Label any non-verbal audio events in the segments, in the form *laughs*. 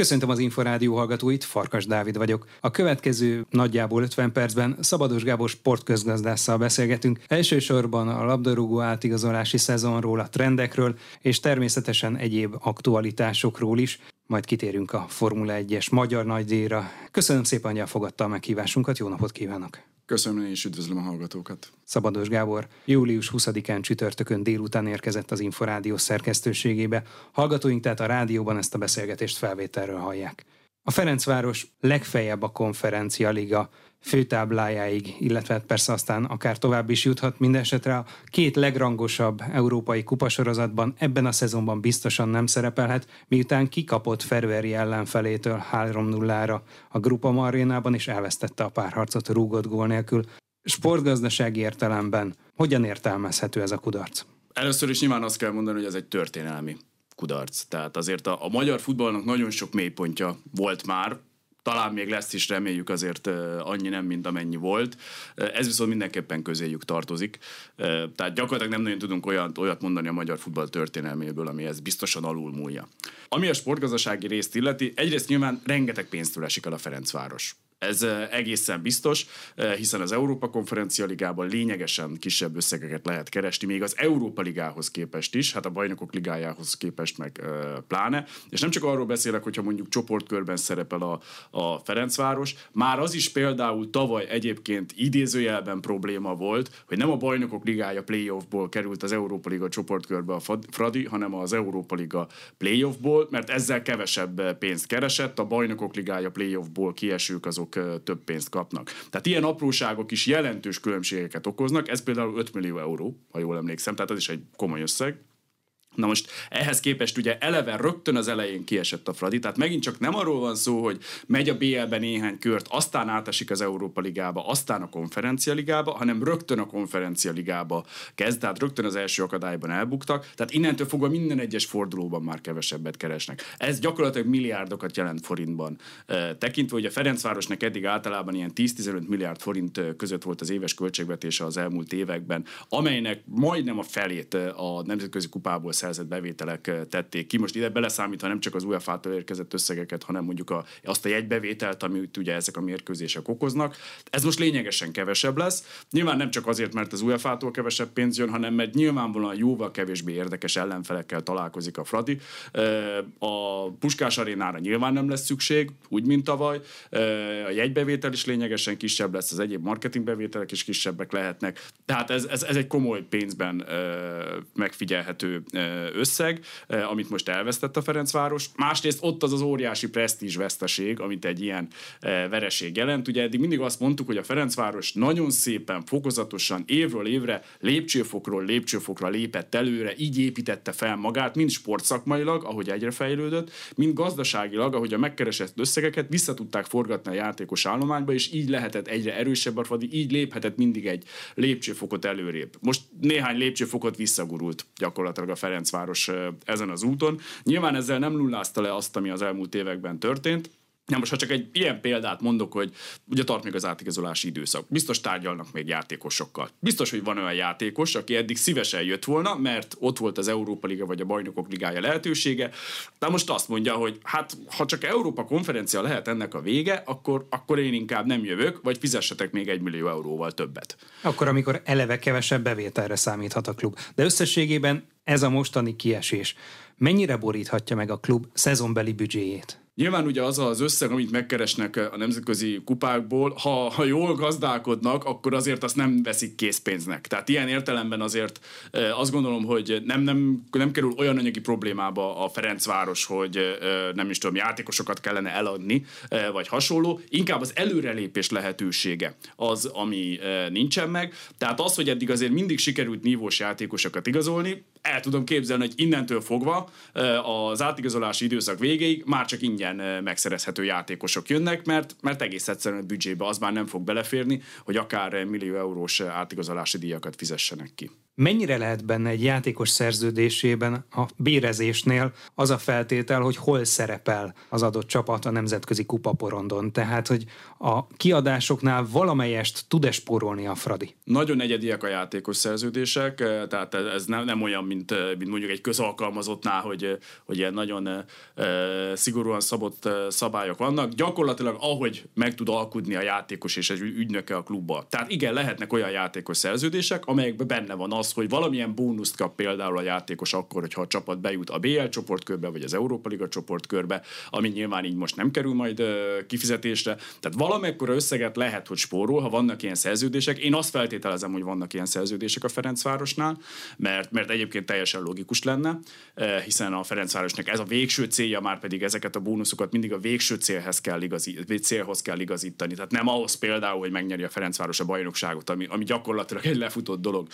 Köszöntöm az Inforádió hallgatóit, Farkas Dávid vagyok. A következő nagyjából 50 percben Szabados Gábor sportközgazdásszal beszélgetünk, elsősorban a labdarúgó átigazolási szezonról, a trendekről, és természetesen egyéb aktualitásokról is. Majd kitérünk a Formula 1-es magyar nagydíjra. Köszönöm szépen, hogy elfogadta a meghívásunkat, jó napot kívánok! Köszönöm, és üdvözlöm a hallgatókat. Szabados Gábor július 20-án csütörtökön délután érkezett az Inforádió szerkesztőségébe. Hallgatóink tehát a rádióban ezt a beszélgetést felvételről hallják. A Ferencváros legfeljebb a konferencia liga főtáblájáig, illetve hát persze aztán akár tovább is juthat. Mindenesetre a két legrangosabb európai kupasorozatban ebben a szezonban biztosan nem szerepelhet, miután kikapott Ferveri ellenfelétől 3-0-ra a Grupa Marénában, és elvesztette a párharcot rúgott gól nélkül. Sportgazdasági értelemben hogyan értelmezhető ez a kudarc? Először is nyilván azt kell mondani, hogy ez egy történelmi kudarc. Tehát azért a, a magyar futballnak nagyon sok mélypontja volt már, talán még lesz is, reméljük azért annyi nem, mint amennyi volt. Ez viszont mindenképpen közéjük tartozik. Tehát gyakorlatilag nem nagyon tudunk olyan, olyat mondani a magyar futball történelméből, ami ez biztosan alul múlja. Ami a sportgazdasági részt illeti, egyrészt nyilván rengeteg pénztől esik el a Ferencváros. Ez egészen biztos, hiszen az Európa Konferencia Ligában lényegesen kisebb összegeket lehet keresni, még az Európa Ligához képest is, hát a Bajnokok Ligájához képest meg pláne. És nem csak arról beszélek, hogyha mondjuk csoportkörben szerepel a, a Ferencváros, már az is például tavaly egyébként idézőjelben probléma volt, hogy nem a Bajnokok Ligája playoffból került az Európa Liga csoportkörbe a Fradi, hanem az Európa Liga playoffból, mert ezzel kevesebb pénzt keresett, a Bajnokok Ligája playoffból kiesők azok azok több pénzt kapnak. Tehát ilyen apróságok is jelentős különbségeket okoznak, ez például 5 millió euró, ha jól emlékszem, tehát ez is egy komoly összeg. Na most ehhez képest ugye eleve rögtön az elején kiesett a Fradi, tehát megint csak nem arról van szó, hogy megy a BL-be néhány kört, aztán átesik az Európa Ligába, aztán a Konferencia Ligába, hanem rögtön a Konferencia Ligába kezd, tehát rögtön az első akadályban elbuktak, tehát innentől fogva minden egyes fordulóban már kevesebbet keresnek. Ez gyakorlatilag milliárdokat jelent forintban. Tekintve, hogy a Ferencvárosnak eddig általában ilyen 10-15 milliárd forint között volt az éves költségvetése az elmúlt években, amelynek majdnem a felét a nemzetközi kupából szerzett bevételek tették ki. Most ide beleszámítva nem csak az UEFA-tól érkezett összegeket, hanem mondjuk a, azt a jegybevételt, amit ugye ezek a mérkőzések okoznak. Ez most lényegesen kevesebb lesz. Nyilván nem csak azért, mert az UEFA-tól kevesebb pénz jön, hanem mert nyilvánvalóan jóval kevésbé érdekes ellenfelekkel találkozik a Fradi. A Puskás arénára nyilván nem lesz szükség, úgy, mint tavaly. A jegybevétel is lényegesen kisebb lesz, az egyéb marketingbevételek is kisebbek lehetnek. Tehát ez, ez, ez egy komoly pénzben megfigyelhető összeg, amit most elvesztett a Ferencváros. Másrészt ott az az óriási presztízs veszteség, amit egy ilyen vereség jelent. Ugye eddig mindig azt mondtuk, hogy a Ferencváros nagyon szépen, fokozatosan, évről évre, lépcsőfokról lépcsőfokra lépett előre, így építette fel magát, mind sportszakmailag, ahogy egyre fejlődött, mind gazdaságilag, ahogy a megkeresett összegeket vissza tudták forgatni a játékos állományba, és így lehetett egyre erősebb a így léphetett mindig egy lépcsőfokot előrébb. Most néhány lépcsőfokot visszagurult gyakorlatilag a Ferenc Ferencváros ezen az úton. Nyilván ezzel nem nullázta le azt, ami az elmúlt években történt, Na most, ha csak egy ilyen példát mondok, hogy ugye tart még az átigazolási időszak. Biztos tárgyalnak még játékosokkal. Biztos, hogy van olyan játékos, aki eddig szívesen jött volna, mert ott volt az Európa Liga vagy a Bajnokok Ligája lehetősége, de most azt mondja, hogy hát ha csak Európa konferencia lehet ennek a vége, akkor, akkor én inkább nem jövök, vagy fizessetek még egy millió euróval többet. Akkor, amikor eleve kevesebb bevételre számíthat a klub. De összességében ez a mostani kiesés mennyire boríthatja meg a klub szezonbeli büdzséjét? Nyilván ugye az az összeg, amit megkeresnek a nemzetközi kupákból, ha, ha jól gazdálkodnak, akkor azért azt nem veszik készpénznek. Tehát ilyen értelemben azért azt gondolom, hogy nem, nem, nem kerül olyan anyagi problémába a Ferencváros, hogy nem is tudom, játékosokat kellene eladni, vagy hasonló. Inkább az előrelépés lehetősége az, ami nincsen meg. Tehát az, hogy eddig azért mindig sikerült nívós játékosokat igazolni, el tudom képzelni, hogy innentől fogva az átigazolási időszak végéig már csak ingyen megszerezhető játékosok jönnek, mert, mert egész egyszerűen a büdzsébe az már nem fog beleférni, hogy akár millió eurós átigazolási díjakat fizessenek ki. Mennyire lehet benne egy játékos szerződésében a bérezésnél az a feltétel, hogy hol szerepel az adott csapat a nemzetközi kupaporondon? Tehát, hogy a kiadásoknál valamelyest tud-e spórolni a Fradi? Nagyon egyediek a játékos szerződések, tehát ez nem, nem olyan, mint, mint mondjuk egy közalkalmazottnál, hogy, hogy ilyen nagyon e, szigorúan szabott szabályok vannak. Gyakorlatilag ahogy meg tud alkudni a játékos és egy ügynöke a klubba. Tehát igen, lehetnek olyan játékos szerződések, amelyekben benne van az, hogy valamilyen bónuszt kap például a játékos akkor, hogyha a csapat bejut a BL csoportkörbe, vagy az Európa Liga csoportkörbe, ami nyilván így most nem kerül majd kifizetésre. Tehát valamekkora összeget lehet, hogy spórol, ha vannak ilyen szerződések. Én azt feltételezem, hogy vannak ilyen szerződések a Ferencvárosnál, mert, mert egyébként teljesen logikus lenne, hiszen a Ferencvárosnak ez a végső célja, már pedig ezeket a bónuszokat mindig a végső célhez kell, igazítani, célhoz kell igazítani. Tehát nem ahhoz például, hogy megnyeri a Ferencváros a bajnokságot, ami, ami gyakorlatilag egy lefutott dolog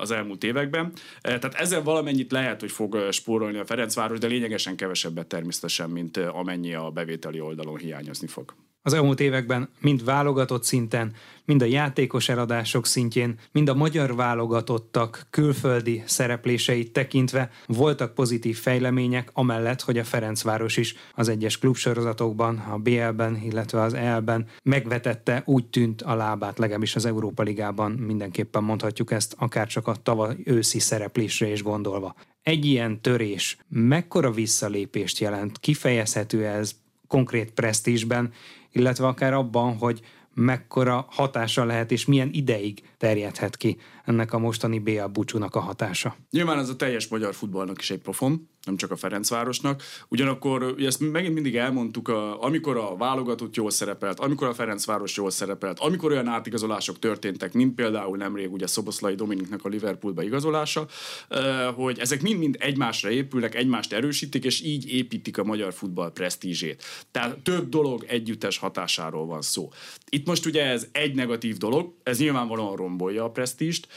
az elmúlt években. Tehát ezzel valamennyit lehet, hogy fog spórolni a Ferencváros, de lényegesen kevesebbet természetesen, mint amennyi a bevételi oldalon hiányozni fog. Az elmúlt években mind válogatott szinten, mind a játékos eladások szintjén, mind a magyar válogatottak külföldi szerepléseit tekintve voltak pozitív fejlemények, amellett, hogy a Ferencváros is az egyes klubsorozatokban, a BL-ben, illetve az EL-ben megvetette, úgy tűnt a lábát, legalábbis az Európa Ligában mindenképpen mondhatjuk ezt, akár csak a tavaly őszi szereplésre is gondolva. Egy ilyen törés mekkora visszalépést jelent? Kifejezhető ez konkrét presztízsben, illetve akár abban, hogy mekkora hatása lehet, és milyen ideig terjedhet ki ennek a mostani BA búcsúnak a hatása. Nyilván ez a teljes magyar futballnak is egy profon, nem csak a Ferencvárosnak. Ugyanakkor ezt megint mindig elmondtuk, amikor a válogatott jól szerepelt, amikor a Ferencváros jól szerepelt, amikor olyan átigazolások történtek, mint például nemrég ugye Szoboszlai Dominiknak a Liverpoolba igazolása, hogy ezek mind-mind egymásra épülnek, egymást erősítik, és így építik a magyar futball presztízsét. Tehát több dolog együttes hatásáról van szó. Itt most ugye ez egy negatív dolog, ez nyilvánvalóan rombolja a presztíst,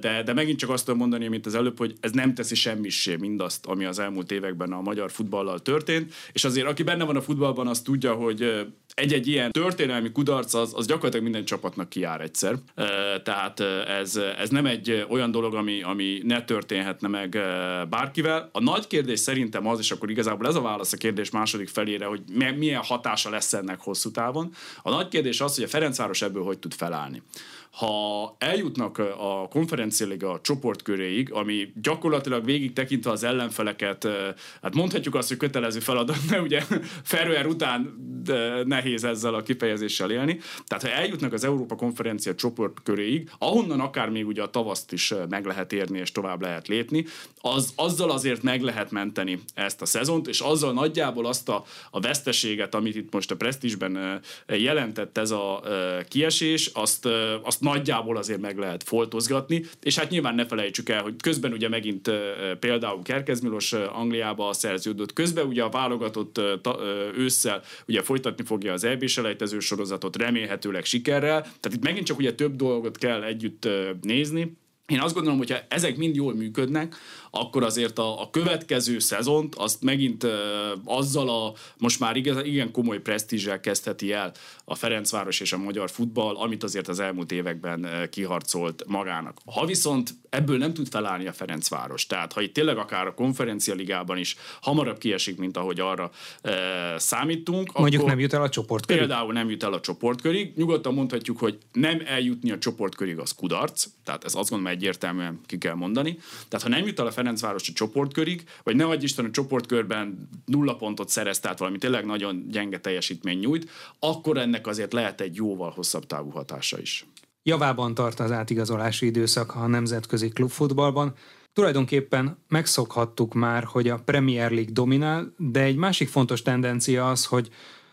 de, de megint csak azt tudom mondani, mint az előbb, hogy ez nem teszi semmisé mindazt, ami az elmúlt években a magyar futballal történt, és azért aki benne van a futballban, az tudja, hogy egy-egy ilyen történelmi kudarc az, az gyakorlatilag minden csapatnak kiár egyszer. Tehát ez, ez nem egy olyan dolog, ami, ami ne történhetne meg bárkivel. A nagy kérdés szerintem az, és akkor igazából ez a válasz a kérdés második felére, hogy milyen hatása lesz ennek hosszú távon. A nagy kérdés az, hogy a Ferencváros ebből hogy tud felállni ha eljutnak a konferenciáliga csoportköréig, ami gyakorlatilag végig tekintve az ellenfeleket, hát mondhatjuk azt, hogy kötelező feladat, mert ugye *laughs* Ferőer után nehéz ezzel a kifejezéssel élni. Tehát ha eljutnak az Európa konferencia csoportköréig, ahonnan akár még ugye a tavaszt is meg lehet érni és tovább lehet lépni, az, azzal azért meg lehet menteni ezt a szezont, és azzal nagyjából azt a, a veszteséget, amit itt most a presztízsben jelentett ez a kiesés, azt, azt nagyjából azért meg lehet foltozgatni, és hát nyilván ne felejtsük el, hogy közben ugye megint például Kerkez Milos Angliába szerződött, közben ugye a válogatott ősszel ugye folytatni fogja az EB selejtező sorozatot remélhetőleg sikerrel, tehát itt megint csak ugye több dolgot kell együtt nézni, én azt gondolom, hogyha ezek mind jól működnek, akkor azért a, a következő szezont azt megint uh, azzal a most már igaz, igen komoly presztízsel kezdheti el a Ferencváros és a magyar futball, amit azért az elmúlt években uh, kiharcolt magának. Ha viszont ebből nem tud felállni a Ferencváros, tehát ha itt tényleg akár a konferencia ligában is hamarabb kiesik, mint ahogy arra uh, számítunk. Mondjuk nem jut el a csoportkörig. Például nem jut el a csoportkörig. Nyugodtan mondhatjuk, hogy nem eljutni a csoportkörig az kudarc, tehát ez azt gondolom egyértelműen ki kell mondani. Tehát ha nem jut el a Ferencváros a csoportkörig, vagy ne adj Isten a csoportkörben nulla pontot szerez, tehát valami tényleg nagyon gyenge teljesítmény nyújt, akkor ennek azért lehet egy jóval hosszabb távú hatása is. Javában tart az átigazolási időszak a nemzetközi klubfutballban. Tulajdonképpen megszokhattuk már, hogy a Premier League dominál, de egy másik fontos tendencia az, hogy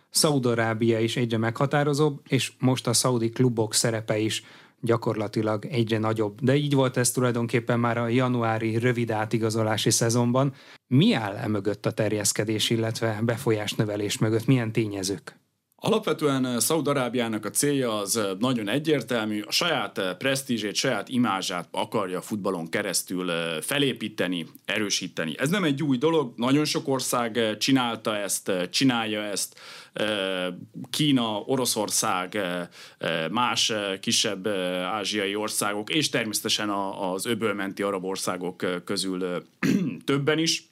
Szaudarábia is egyre meghatározóbb, és most a szaudi klubok szerepe is gyakorlatilag egyre nagyobb. De így volt ez tulajdonképpen már a januári rövid átigazolási szezonban. Mi áll e mögött a terjeszkedés, illetve befolyás növelés mögött? Milyen tényezők? Alapvetően Szaud-Arábiának a célja az nagyon egyértelmű, a saját presztízsét, saját imázsát akarja a futballon keresztül felépíteni, erősíteni. Ez nem egy új dolog, nagyon sok ország csinálta ezt, csinálja ezt, Kína, Oroszország, más kisebb ázsiai országok, és természetesen az öbölmenti arab országok közül *clears throat* többen is.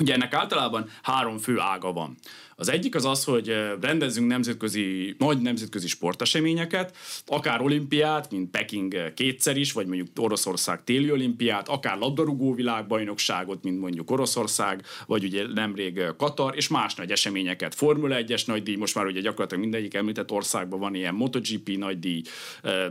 Ugye ennek általában három fő ága van. Az egyik az az, hogy rendezzünk nemzetközi, nagy nemzetközi sporteseményeket, akár olimpiát, mint Peking kétszer is, vagy mondjuk Oroszország téli olimpiát, akár labdarúgó világbajnokságot, mint mondjuk Oroszország, vagy ugye nemrég Katar, és más nagy eseményeket, Formula 1-es nagy díj, most már ugye gyakorlatilag mindegyik említett országban van ilyen MotoGP nagy díj,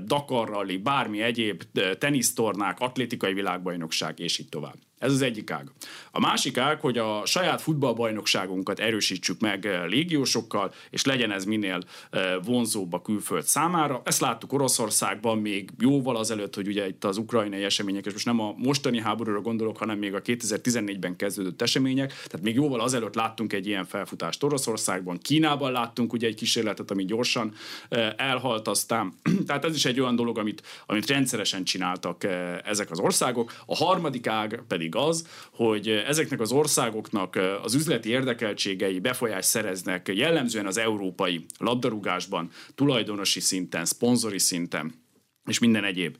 Dakar Rally, bármi egyéb, tenisztornák, atlétikai világbajnokság, és így tovább. Ez az egyik ág. A másik ág, hogy a saját futballbajnokságunkat erősítsük meg eh, légiósokkal, és legyen ez minél eh, vonzóbb a külföld számára. Ezt láttuk Oroszországban még jóval azelőtt, hogy ugye itt az ukrajnai események, és most nem a mostani háborúra gondolok, hanem még a 2014-ben kezdődött események, tehát még jóval azelőtt láttunk egy ilyen felfutást Oroszországban, Kínában láttunk ugye egy kísérletet, ami gyorsan eh, elhalt aztán. *clears throat* tehát ez is egy olyan dolog, amit, amit rendszeresen csináltak ezek az országok. A harmadik ág pedig az, hogy ezeknek az országoknak az üzleti érdekeltségei befolyás szereznek jellemzően az európai labdarúgásban, tulajdonosi szinten, szponzori szinten és minden egyéb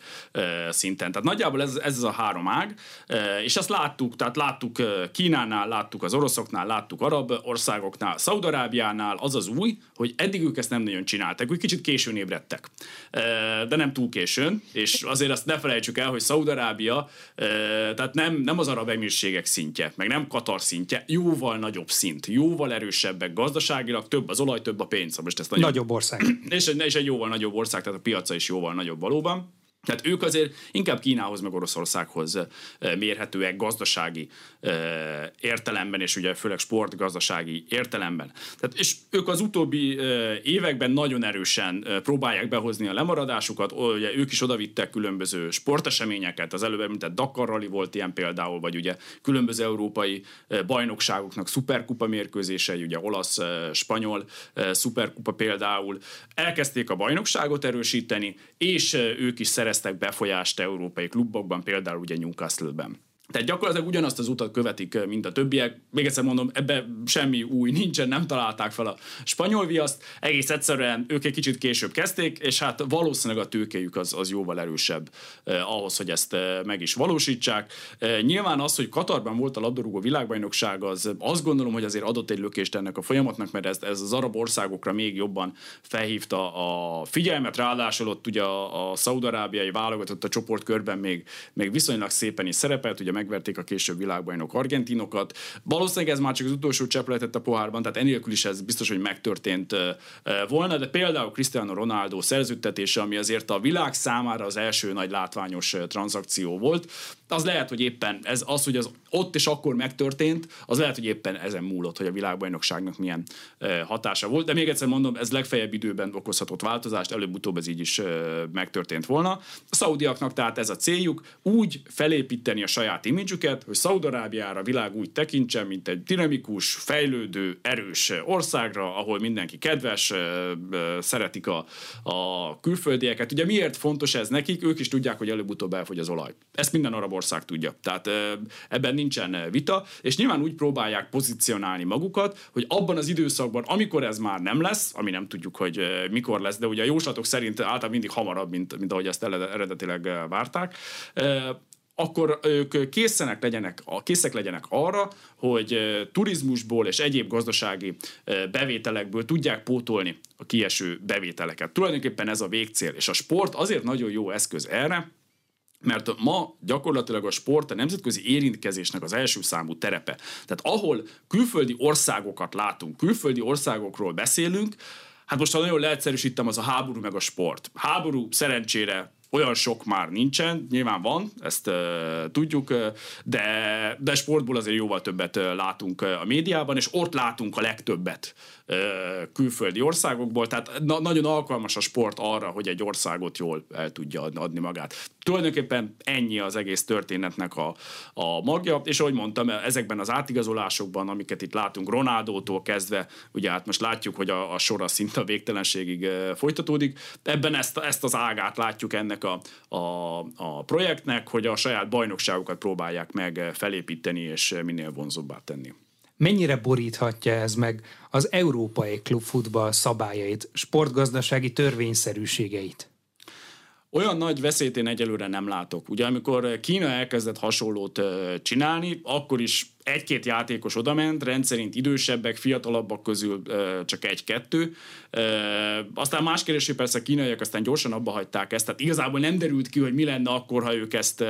szinten. Tehát nagyjából ez, ez a három ág, és ezt láttuk, tehát láttuk Kínánál, láttuk az oroszoknál, láttuk arab országoknál, Szaudarábiánál, az az új, hogy eddig ők ezt nem nagyon csináltak, úgy kicsit későn ébredtek, de nem túl későn, és azért azt ne felejtsük el, hogy Szaudarábia, tehát nem, nem az arab emírségek szintje, meg nem Katar szintje, jóval nagyobb szint, jóval erősebbek gazdaságilag, több az olaj, több a pénz. Most ezt nagyon... Nagyobb ország. És, és egy jóval nagyobb ország, tehát a piaca is jóval nagyobb való valóban. Tehát ők azért inkább Kínához meg Oroszországhoz mérhetőek gazdasági értelemben, és ugye főleg sportgazdasági értelemben. Tehát, és ők az utóbbi években nagyon erősen próbálják behozni a lemaradásukat, ugye ők is odavittek különböző sporteseményeket, az előbb említett Dakar Rally volt ilyen például, vagy ugye különböző európai bajnokságoknak szuperkupa mérkőzései, ugye olasz, spanyol szuperkupa például. Elkezdték a bajnokságot erősíteni, és ők is szerezték szereztek befolyást európai klubokban, például ugye Newcastle-ben. Tehát gyakorlatilag ugyanazt az utat követik, mint a többiek. Még egyszer mondom, ebbe semmi új nincsen, nem találták fel a spanyol viaszt. Egész egyszerűen ők egy kicsit később kezdték, és hát valószínűleg a tőkéjük az, az jóval erősebb eh, ahhoz, hogy ezt eh, meg is valósítsák. Eh, nyilván az, hogy Katarban volt a labdarúgó világbajnokság, az azt gondolom, hogy azért adott egy lökést ennek a folyamatnak, mert ez, ez az arab országokra még jobban felhívta a figyelmet. Ráadásul ott ugye a, a szaudarábiai válogatott a csoportkörben még, még viszonylag szépen is szerepelt, ugye megverték a később világbajnok argentinokat. Valószínűleg ez már csak az utolsó csepp lehetett a pohárban, tehát enélkül is ez biztos, hogy megtörtént volna, de például Cristiano Ronaldo szerződtetése, ami azért a világ számára az első nagy látványos tranzakció volt, az lehet, hogy éppen ez az, hogy az ott és akkor megtörtént, az lehet, hogy éppen ezen múlott, hogy a világbajnokságnak milyen hatása volt. De még egyszer mondom, ez legfeljebb időben okozhatott változást, előbb-utóbb ez így is megtörtént volna. A szaudiaknak tehát ez a céljuk, úgy felépíteni a saját imidzsüket, hogy Szaudarábiára világ úgy tekintsen, mint egy dinamikus, fejlődő, erős országra, ahol mindenki kedves, szeretik a, a külföldieket. Ugye miért fontos ez nekik? Ők is tudják, hogy előbb-utóbb elfogy az olaj. Ezt minden arab ország tudja. Tehát ebben nincsen vita, és nyilván úgy próbálják pozícionálni magukat, hogy abban az időszakban, amikor ez már nem lesz, ami nem tudjuk, hogy mikor lesz, de ugye a jóslatok szerint általában mindig hamarabb, mint, mint ahogy ezt eredetileg várták, akkor ők készenek legyenek, készek legyenek arra, hogy turizmusból és egyéb gazdasági bevételekből tudják pótolni a kieső bevételeket. Tulajdonképpen ez a végcél, és a sport azért nagyon jó eszköz erre, mert ma gyakorlatilag a sport a nemzetközi érintkezésnek az első számú terepe. Tehát ahol külföldi országokat látunk, külföldi országokról beszélünk, Hát most ha nagyon leegyszerűsítem, az a háború meg a sport. Háború szerencsére olyan sok már nincsen, nyilván van, ezt uh, tudjuk, de, de sportból azért jóval többet látunk a médiában, és ott látunk a legtöbbet külföldi országokból, tehát na- nagyon alkalmas a sport arra, hogy egy országot jól el tudja adni magát. tulajdonképpen ennyi az egész történetnek a, a magja, és ahogy mondtam, ezekben az átigazolásokban, amiket itt látunk Ronaldótól kezdve, ugye hát most látjuk, hogy a, a sor a szinte a végtelenségig folytatódik, ebben ezt, ezt az ágát látjuk ennek a, a, a projektnek, hogy a saját bajnokságokat próbálják meg felépíteni és minél vonzóbbá tenni. Mennyire boríthatja ez meg az európai klubfutball szabályait, sportgazdasági törvényszerűségeit? Olyan nagy veszélyt én egyelőre nem látok. Ugye amikor Kína elkezdett hasonlót csinálni, akkor is egy-két játékos odament, rendszerint idősebbek, fiatalabbak közül csak egy-kettő. Aztán más kérdés, hogy persze a kínaiak aztán gyorsan abba hagyták ezt, tehát igazából nem derült ki, hogy mi lenne akkor, ha ők ezt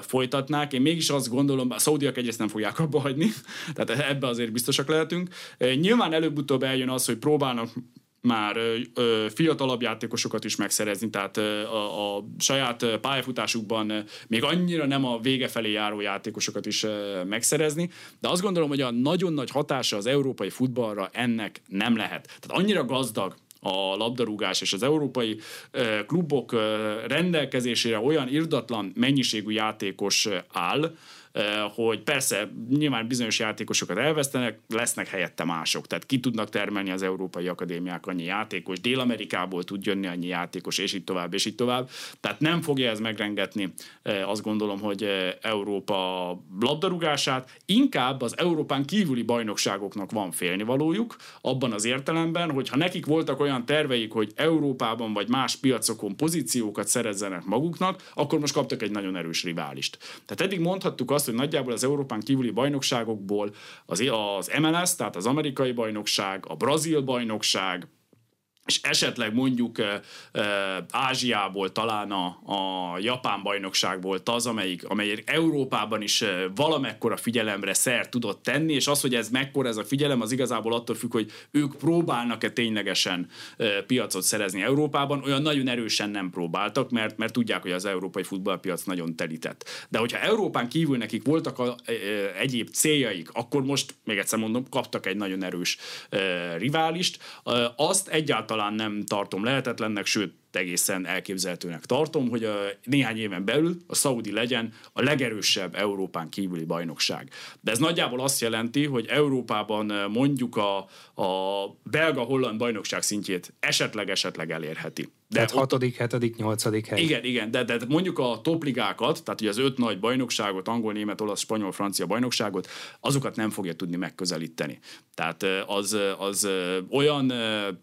folytatnák. Én mégis azt gondolom, a szaudiak egyrészt nem fogják abba hagyni, *laughs* tehát ebbe azért biztosak lehetünk. Nyilván előbb-utóbb eljön az, hogy próbálnak már fiatalabb játékosokat is megszerezni, tehát a, a saját pályafutásukban még annyira nem a vége felé járó játékosokat is megszerezni, de azt gondolom, hogy a nagyon nagy hatása az európai futballra ennek nem lehet. Tehát annyira gazdag a labdarúgás és az európai klubok rendelkezésére olyan irdatlan mennyiségű játékos áll, hogy persze nyilván bizonyos játékosokat elvesztenek, lesznek helyette mások. Tehát ki tudnak termelni az európai akadémiák annyi játékos, Dél-Amerikából tud jönni annyi játékos, és így tovább, és így tovább. Tehát nem fogja ez megrengetni azt gondolom, hogy Európa labdarúgását, inkább az Európán kívüli bajnokságoknak van félnivalójuk, abban az értelemben, hogy ha nekik voltak olyan terveik, hogy Európában vagy más piacokon pozíciókat szerezzenek maguknak, akkor most kaptak egy nagyon erős riválist. Tehát eddig mondhattuk azt, azt, hogy nagyjából az Európán kívüli bajnokságokból az, az MLS, tehát az amerikai bajnokság, a brazil bajnokság, és esetleg mondjuk e, e, Ázsiából talán a, a japán bajnokság volt az, amelyik, amelyik Európában is e, valamekkora figyelemre szert tudott tenni, és az, hogy ez mekkora ez a figyelem, az igazából attól függ, hogy ők próbálnak-e ténylegesen e, piacot szerezni Európában, olyan nagyon erősen nem próbáltak, mert, mert tudják, hogy az európai futballpiac nagyon telített. De hogyha Európán kívül nekik voltak a, e, egyéb céljaik, akkor most, még egyszer mondom, kaptak egy nagyon erős e, riválist. E, azt egyáltalán egyáltalán nem tartom lehetetlennek, sőt, egészen elképzelhetőnek tartom, hogy a néhány éven belül a Saudi legyen a legerősebb Európán kívüli bajnokság. De ez nagyjából azt jelenti, hogy Európában mondjuk a, a belga-holland bajnokság szintjét esetleg-esetleg elérheti. De tehát hatodik, hetedik, nyolcadik hely. Igen, igen, de, de mondjuk a topligákat, tehát ugye az öt nagy bajnokságot, angol, német, olasz, spanyol, francia bajnokságot, azokat nem fogja tudni megközelíteni. Tehát az, az olyan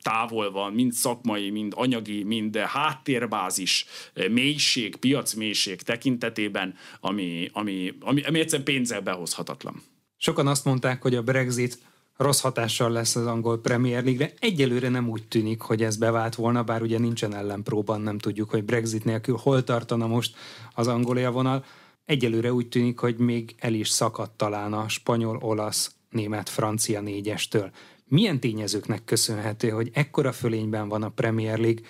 távol van, mind szakmai, mind anyagi, mind háttérbázis, mélység, piacmélység tekintetében, ami, ami, ami, ami egyszerűen pénzzel behozhatatlan. Sokan azt mondták, hogy a Brexit rossz hatással lesz az angol Premier League-re. Egyelőre nem úgy tűnik, hogy ez bevált volna, bár ugye nincsen ellenpróban, nem tudjuk, hogy Brexit nélkül hol tartana most az angol vonal. Egyelőre úgy tűnik, hogy még el is szakadt talán a spanyol, olasz, német, francia négyestől. Milyen tényezőknek köszönhető, hogy ekkora fölényben van a Premier League,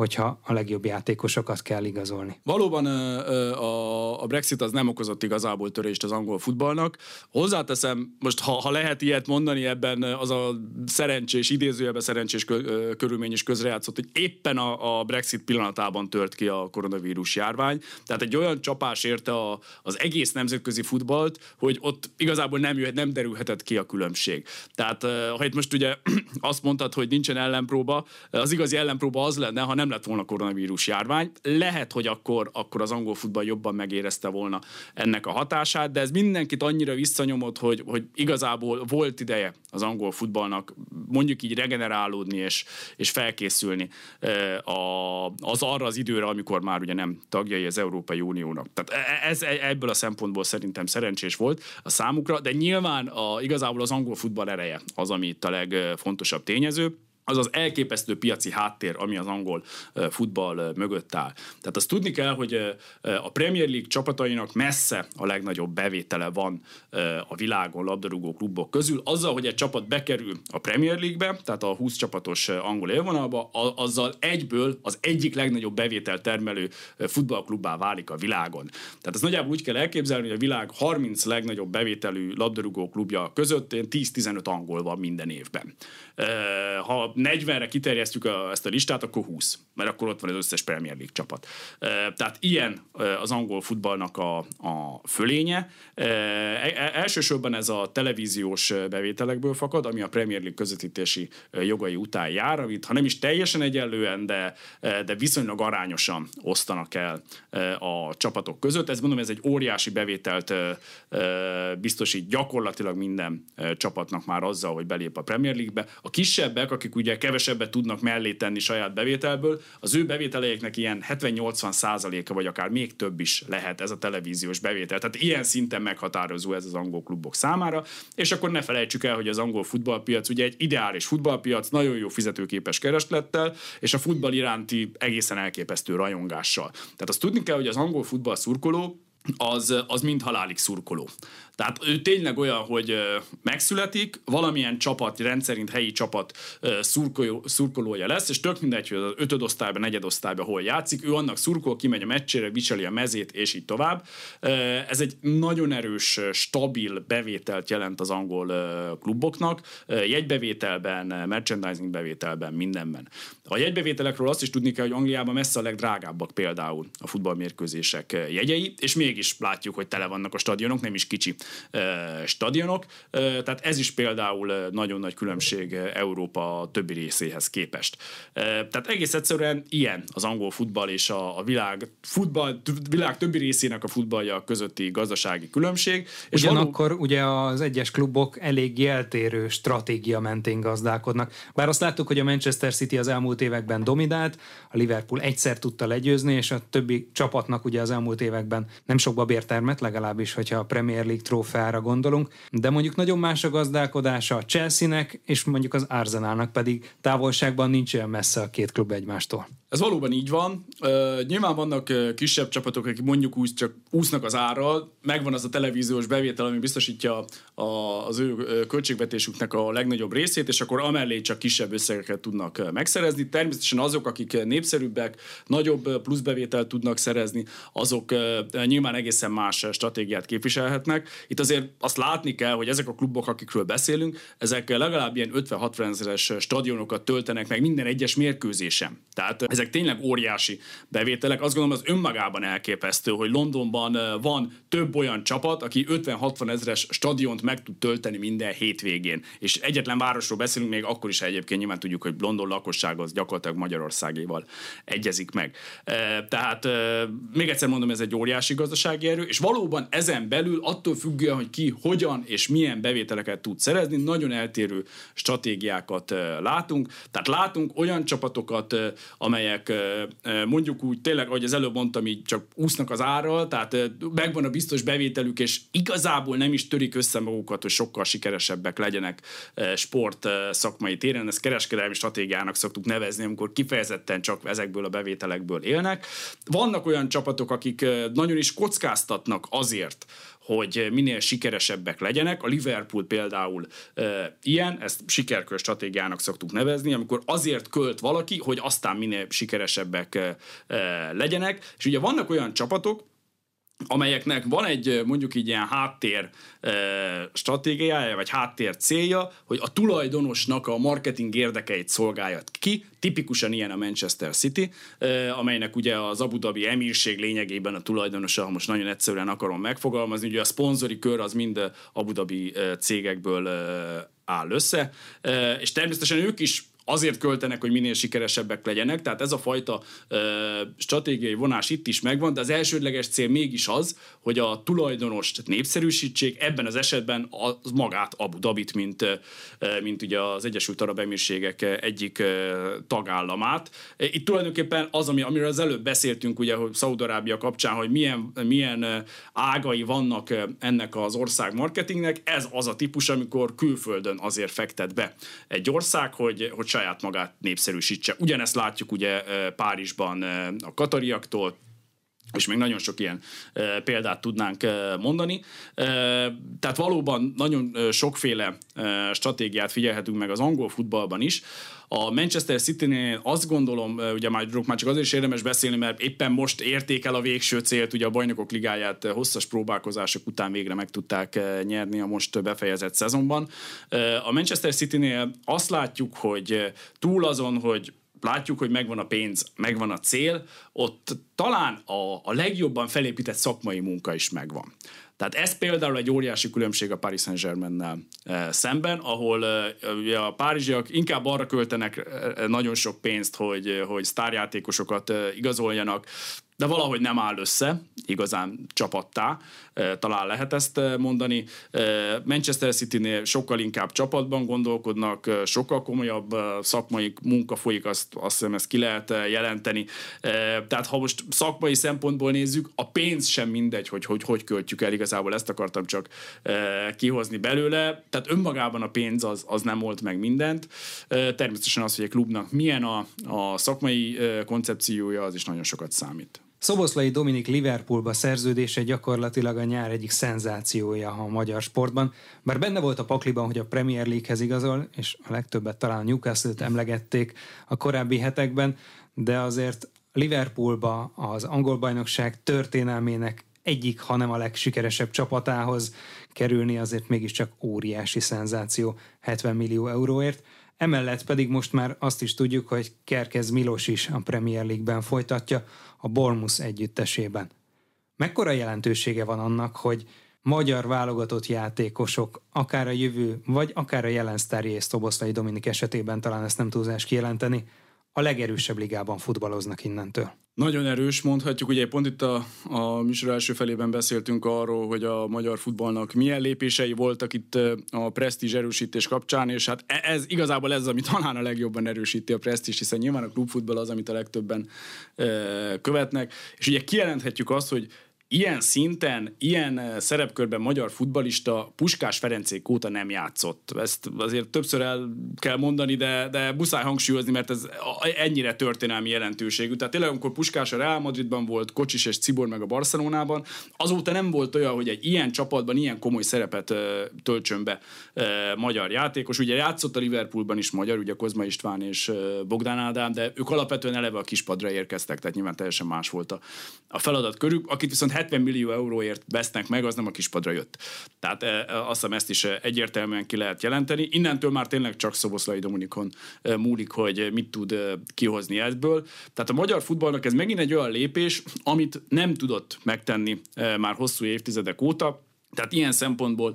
hogyha a legjobb játékosokat kell igazolni. Valóban a Brexit az nem okozott igazából törést az angol futballnak. Hozzáteszem, most ha, ha lehet ilyet mondani, ebben az a szerencsés, idézőjelben szerencsés körülmény is közrejátszott, hogy éppen a, a Brexit pillanatában tört ki a koronavírus járvány. Tehát egy olyan csapás érte a, az egész nemzetközi futballt, hogy ott igazából nem, jöhet, nem derülhetett ki a különbség. Tehát ha itt most ugye *clears throat* azt mondtad, hogy nincsen ellenpróba, az igazi ellenpróba az lenne, ha nem lett volna koronavírus járvány. Lehet, hogy akkor, akkor az angol futball jobban megérezte volna ennek a hatását, de ez mindenkit annyira visszanyomott, hogy, hogy igazából volt ideje az angol futballnak mondjuk így regenerálódni és, és felkészülni a, az arra az időre, amikor már ugye nem tagjai az Európai Uniónak. Tehát e, ez e, ebből a szempontból szerintem szerencsés volt a számukra, de nyilván a, igazából az angol futball ereje az, ami itt a legfontosabb tényező az az elképesztő piaci háttér, ami az angol futball mögött áll. Tehát azt tudni kell, hogy a Premier League csapatainak messze a legnagyobb bevétele van a világon labdarúgó klubok közül. Azzal, hogy egy csapat bekerül a Premier League-be, tehát a 20 csapatos angol élvonalba, azzal egyből az egyik legnagyobb bevétel termelő futballklubbá válik a világon. Tehát ez nagyjából úgy kell elképzelni, hogy a világ 30 legnagyobb bevételű labdarúgó klubja között 10-15 angol van minden évben. Ha 40-re kiterjesztjük a, ezt a listát, akkor 20, mert akkor ott van az összes Premier League csapat. Tehát ilyen az angol futballnak a, a fölénye. E, e, elsősorban ez a televíziós bevételekből fakad, ami a Premier League közvetítési jogai után jár, amit ha nem is teljesen egyenlően, de, de viszonylag arányosan osztanak el a csapatok között. Ez mondom, ez egy óriási bevételt biztosít gyakorlatilag minden csapatnak már azzal, hogy belép a Premier League-be. A kisebbek, akik ugye kevesebbet tudnak mellé tenni saját bevételből, az ő bevételeiknek ilyen 70-80 százaléka, vagy akár még több is lehet ez a televíziós bevétel. Tehát ilyen szinten meghatározó ez az angol klubok számára, és akkor ne felejtsük el, hogy az angol futballpiac ugye egy ideális futballpiac, nagyon jó fizetőképes kereslettel, és a futball iránti egészen elképesztő rajongással. Tehát azt tudni kell, hogy az angol futball szurkoló az, az mind halálig szurkoló. Tehát ő tényleg olyan, hogy megszületik, valamilyen csapat, rendszerint helyi csapat szurkoló, szurkolója lesz, és tök mindegy, hogy az ötödosztályban, negyedosztályban hol játszik, ő annak szurkol, kimegy a meccsére, viseli a mezét, és így tovább. Ez egy nagyon erős, stabil bevételt jelent az angol kluboknak, jegybevételben, merchandising bevételben, mindenben. A jegybevételekről azt is tudni kell, hogy Angliában messze a legdrágábbak például a futballmérkőzések jegyei, és mégis látjuk, hogy tele vannak a stadionok, nem is kicsi stadionok, tehát ez is például nagyon nagy különbség Európa többi részéhez képest. Tehát egész egyszerűen ilyen az angol futball és a, a világ, futball, világ többi részének a futballja közötti gazdasági különbség. És Ugyanakkor való... ugye az egyes klubok elég eltérő stratégia mentén gazdálkodnak. Bár azt láttuk, hogy a Manchester City az elmúlt években dominált, a Liverpool egyszer tudta legyőzni, és a többi csapatnak ugye az elmúlt években nem sokba bértermet, legalábbis, hogyha a Premier League trófeára gondolunk, de mondjuk nagyon más a gazdálkodása a Chelsea-nek, és mondjuk az Arsenalnak pedig távolságban nincs olyan messze a két klub egymástól. Ez valóban így van. Uh, nyilván vannak kisebb csapatok, akik mondjuk úgy csak úsznak az árral, megvan az a televíziós bevétel, ami biztosítja a, az ő költségvetésüknek a legnagyobb részét, és akkor amellé csak kisebb összegeket tudnak megszerezni. Természetesen azok, akik népszerűbbek, nagyobb pluszbevételt tudnak szerezni, azok nyilván egészen más stratégiát képviselhetnek. Itt azért azt látni kell, hogy ezek a klubok, akikről beszélünk, ezek legalább ilyen 50-60 ezeres stadionokat töltenek meg minden egyes mérkőzésem. Tehát ezek tényleg óriási bevételek. Azt gondolom, az önmagában elképesztő, hogy Londonban van több olyan csapat, aki 50-60 ezeres stadiont meg tud tölteni minden hétvégén. És egyetlen városról beszélünk, még akkor is egyébként nyilván tudjuk, hogy London lakosság az gyakorlatilag Magyarországéval egyezik meg. Tehát még egyszer mondom, ez egy óriási gazdasági erő, és valóban ezen belül attól függően, hogy ki hogyan és milyen bevételeket tud szerezni, nagyon eltérő stratégiákat látunk. Tehát látunk olyan csapatokat, amelyek mondjuk úgy tényleg, ahogy az előbb mondtam, így csak úsznak az árral, tehát megvan a biztos bevételük, és igazából nem is törik össze magukat, hogy sokkal sikeresebbek legyenek sport szakmai téren. Ezt kereskedelmi stratégiának szoktuk nevezni, amikor kifejezetten csak ezekből a bevételekből élnek. Vannak olyan csapatok, akik nagyon is kockáztatnak azért, hogy minél sikeresebbek legyenek. A Liverpool például e, ilyen, ezt sikerkör stratégiának szoktuk nevezni, amikor azért költ valaki, hogy aztán minél sikeresebbek e, legyenek. És ugye vannak olyan csapatok, amelyeknek van egy mondjuk így ilyen háttér stratégiája, vagy háttér célja, hogy a tulajdonosnak a marketing érdekeit szolgálja ki. Tipikusan ilyen a Manchester City, amelynek ugye az Abu Dhabi emírség lényegében a tulajdonosa, ha most nagyon egyszerűen akarom megfogalmazni, ugye a szponzori kör az mind Abu Dhabi cégekből áll össze, és természetesen ők is azért költenek, hogy minél sikeresebbek legyenek, tehát ez a fajta ö, stratégiai vonás itt is megvan, de az elsődleges cél mégis az, hogy a tulajdonost népszerűsítsék, ebben az esetben az magát Abu Dhabit, mint, ö, mint ugye az Egyesült Arab Emírségek egyik ö, tagállamát. Itt tulajdonképpen az, ami, amiről az előbb beszéltünk, ugye, hogy Szaudarábia kapcsán, hogy milyen, milyen ágai vannak ennek az ország marketingnek, ez az a típus, amikor külföldön azért fektet be egy ország, hogy, hogy saját magát népszerűsítse. Ugyanezt látjuk ugye Párizsban a katariaktól, és még nagyon sok ilyen e, példát tudnánk e, mondani. E, tehát valóban nagyon sokféle e, stratégiát figyelhetünk meg az angol futballban is. A Manchester City-nél azt gondolom, ugye már, már csak azért is érdemes beszélni, mert éppen most érték el a végső célt, ugye a bajnokok ligáját hosszas próbálkozások után végre meg tudták nyerni a most befejezett szezonban. A Manchester City-nél azt látjuk, hogy túl azon, hogy látjuk, hogy megvan a pénz, megvan a cél, ott talán a, a legjobban felépített szakmai munka is megvan. Tehát ez például egy óriási különbség a Paris Saint-Germain-nel e, szemben, ahol e, a párizsiak inkább arra költenek e, nagyon sok pénzt, hogy, hogy sztárjátékosokat igazoljanak, de valahogy nem áll össze igazán csapattá, talán lehet ezt mondani. Manchester City-nél sokkal inkább csapatban gondolkodnak, sokkal komolyabb szakmai munka folyik, azt, azt hiszem ezt ki lehet jelenteni. Tehát ha most szakmai szempontból nézzük, a pénz sem mindegy, hogy hogy, hogy költjük el, igazából ezt akartam csak kihozni belőle. Tehát önmagában a pénz az, az nem volt meg mindent. Természetesen az, hogy egy klubnak milyen a, a szakmai koncepciója, az is nagyon sokat számít. Szoboszlai Dominik Liverpoolba szerződése gyakorlatilag a nyár egyik szenzációja a magyar sportban, bár benne volt a pakliban, hogy a Premier Leaguehez igazol, és a legtöbbet talán Newcastle-t emlegették a korábbi hetekben, de azért Liverpoolba az angol bajnokság történelmének egyik, hanem a legsikeresebb csapatához kerülni azért mégiscsak óriási szenzáció 70 millió euróért. Emellett pedig most már azt is tudjuk, hogy Kerkez Milos is a Premier League-ben folytatja a Bournemouth együttesében. Mekkora jelentősége van annak, hogy magyar válogatott játékosok, akár a jövő, vagy akár a jelen sztárjé Szoboszlai Dominik esetében talán ezt nem túlzás kijelenteni, a legerősebb ligában futballoznak innentől. Nagyon erős, mondhatjuk. Ugye pont itt a, a műsor első felében beszéltünk arról, hogy a magyar futballnak milyen lépései voltak itt a presztízs erősítés kapcsán, és hát e, ez igazából ez, ami talán a legjobban erősíti a presztízs, hiszen nyilván a klubfutball az, amit a legtöbben e, követnek. És ugye kijelenthetjük azt, hogy ilyen szinten, ilyen eh, szerepkörben magyar futbalista Puskás Ferencék óta nem játszott. Ezt azért többször el kell mondani, de, de muszáj hangsúlyozni, mert ez ennyire történelmi jelentőségű. Tehát tényleg, amikor Puskás a Real Madridban volt, Kocsis és Cibor meg a Barcelonában, azóta nem volt olyan, hogy egy ilyen csapatban ilyen komoly szerepet eh, töltsön be eh, magyar játékos. Ugye játszott a Liverpoolban is magyar, ugye Kozma István és Bogdán Ádám, de ők alapvetően eleve a kispadra érkeztek, tehát nyilván teljesen más volt a, a feladat körük, akit viszont 70 millió euróért vesznek meg, az nem a kispadra jött. Tehát e, e, azt hiszem ezt is egyértelműen ki lehet jelenteni. Innentől már tényleg csak Szoboszlai Dominikon e, múlik, hogy mit tud kihozni ebből. Tehát a magyar futballnak ez megint egy olyan lépés, amit nem tudott megtenni már hosszú évtizedek óta, tehát ilyen szempontból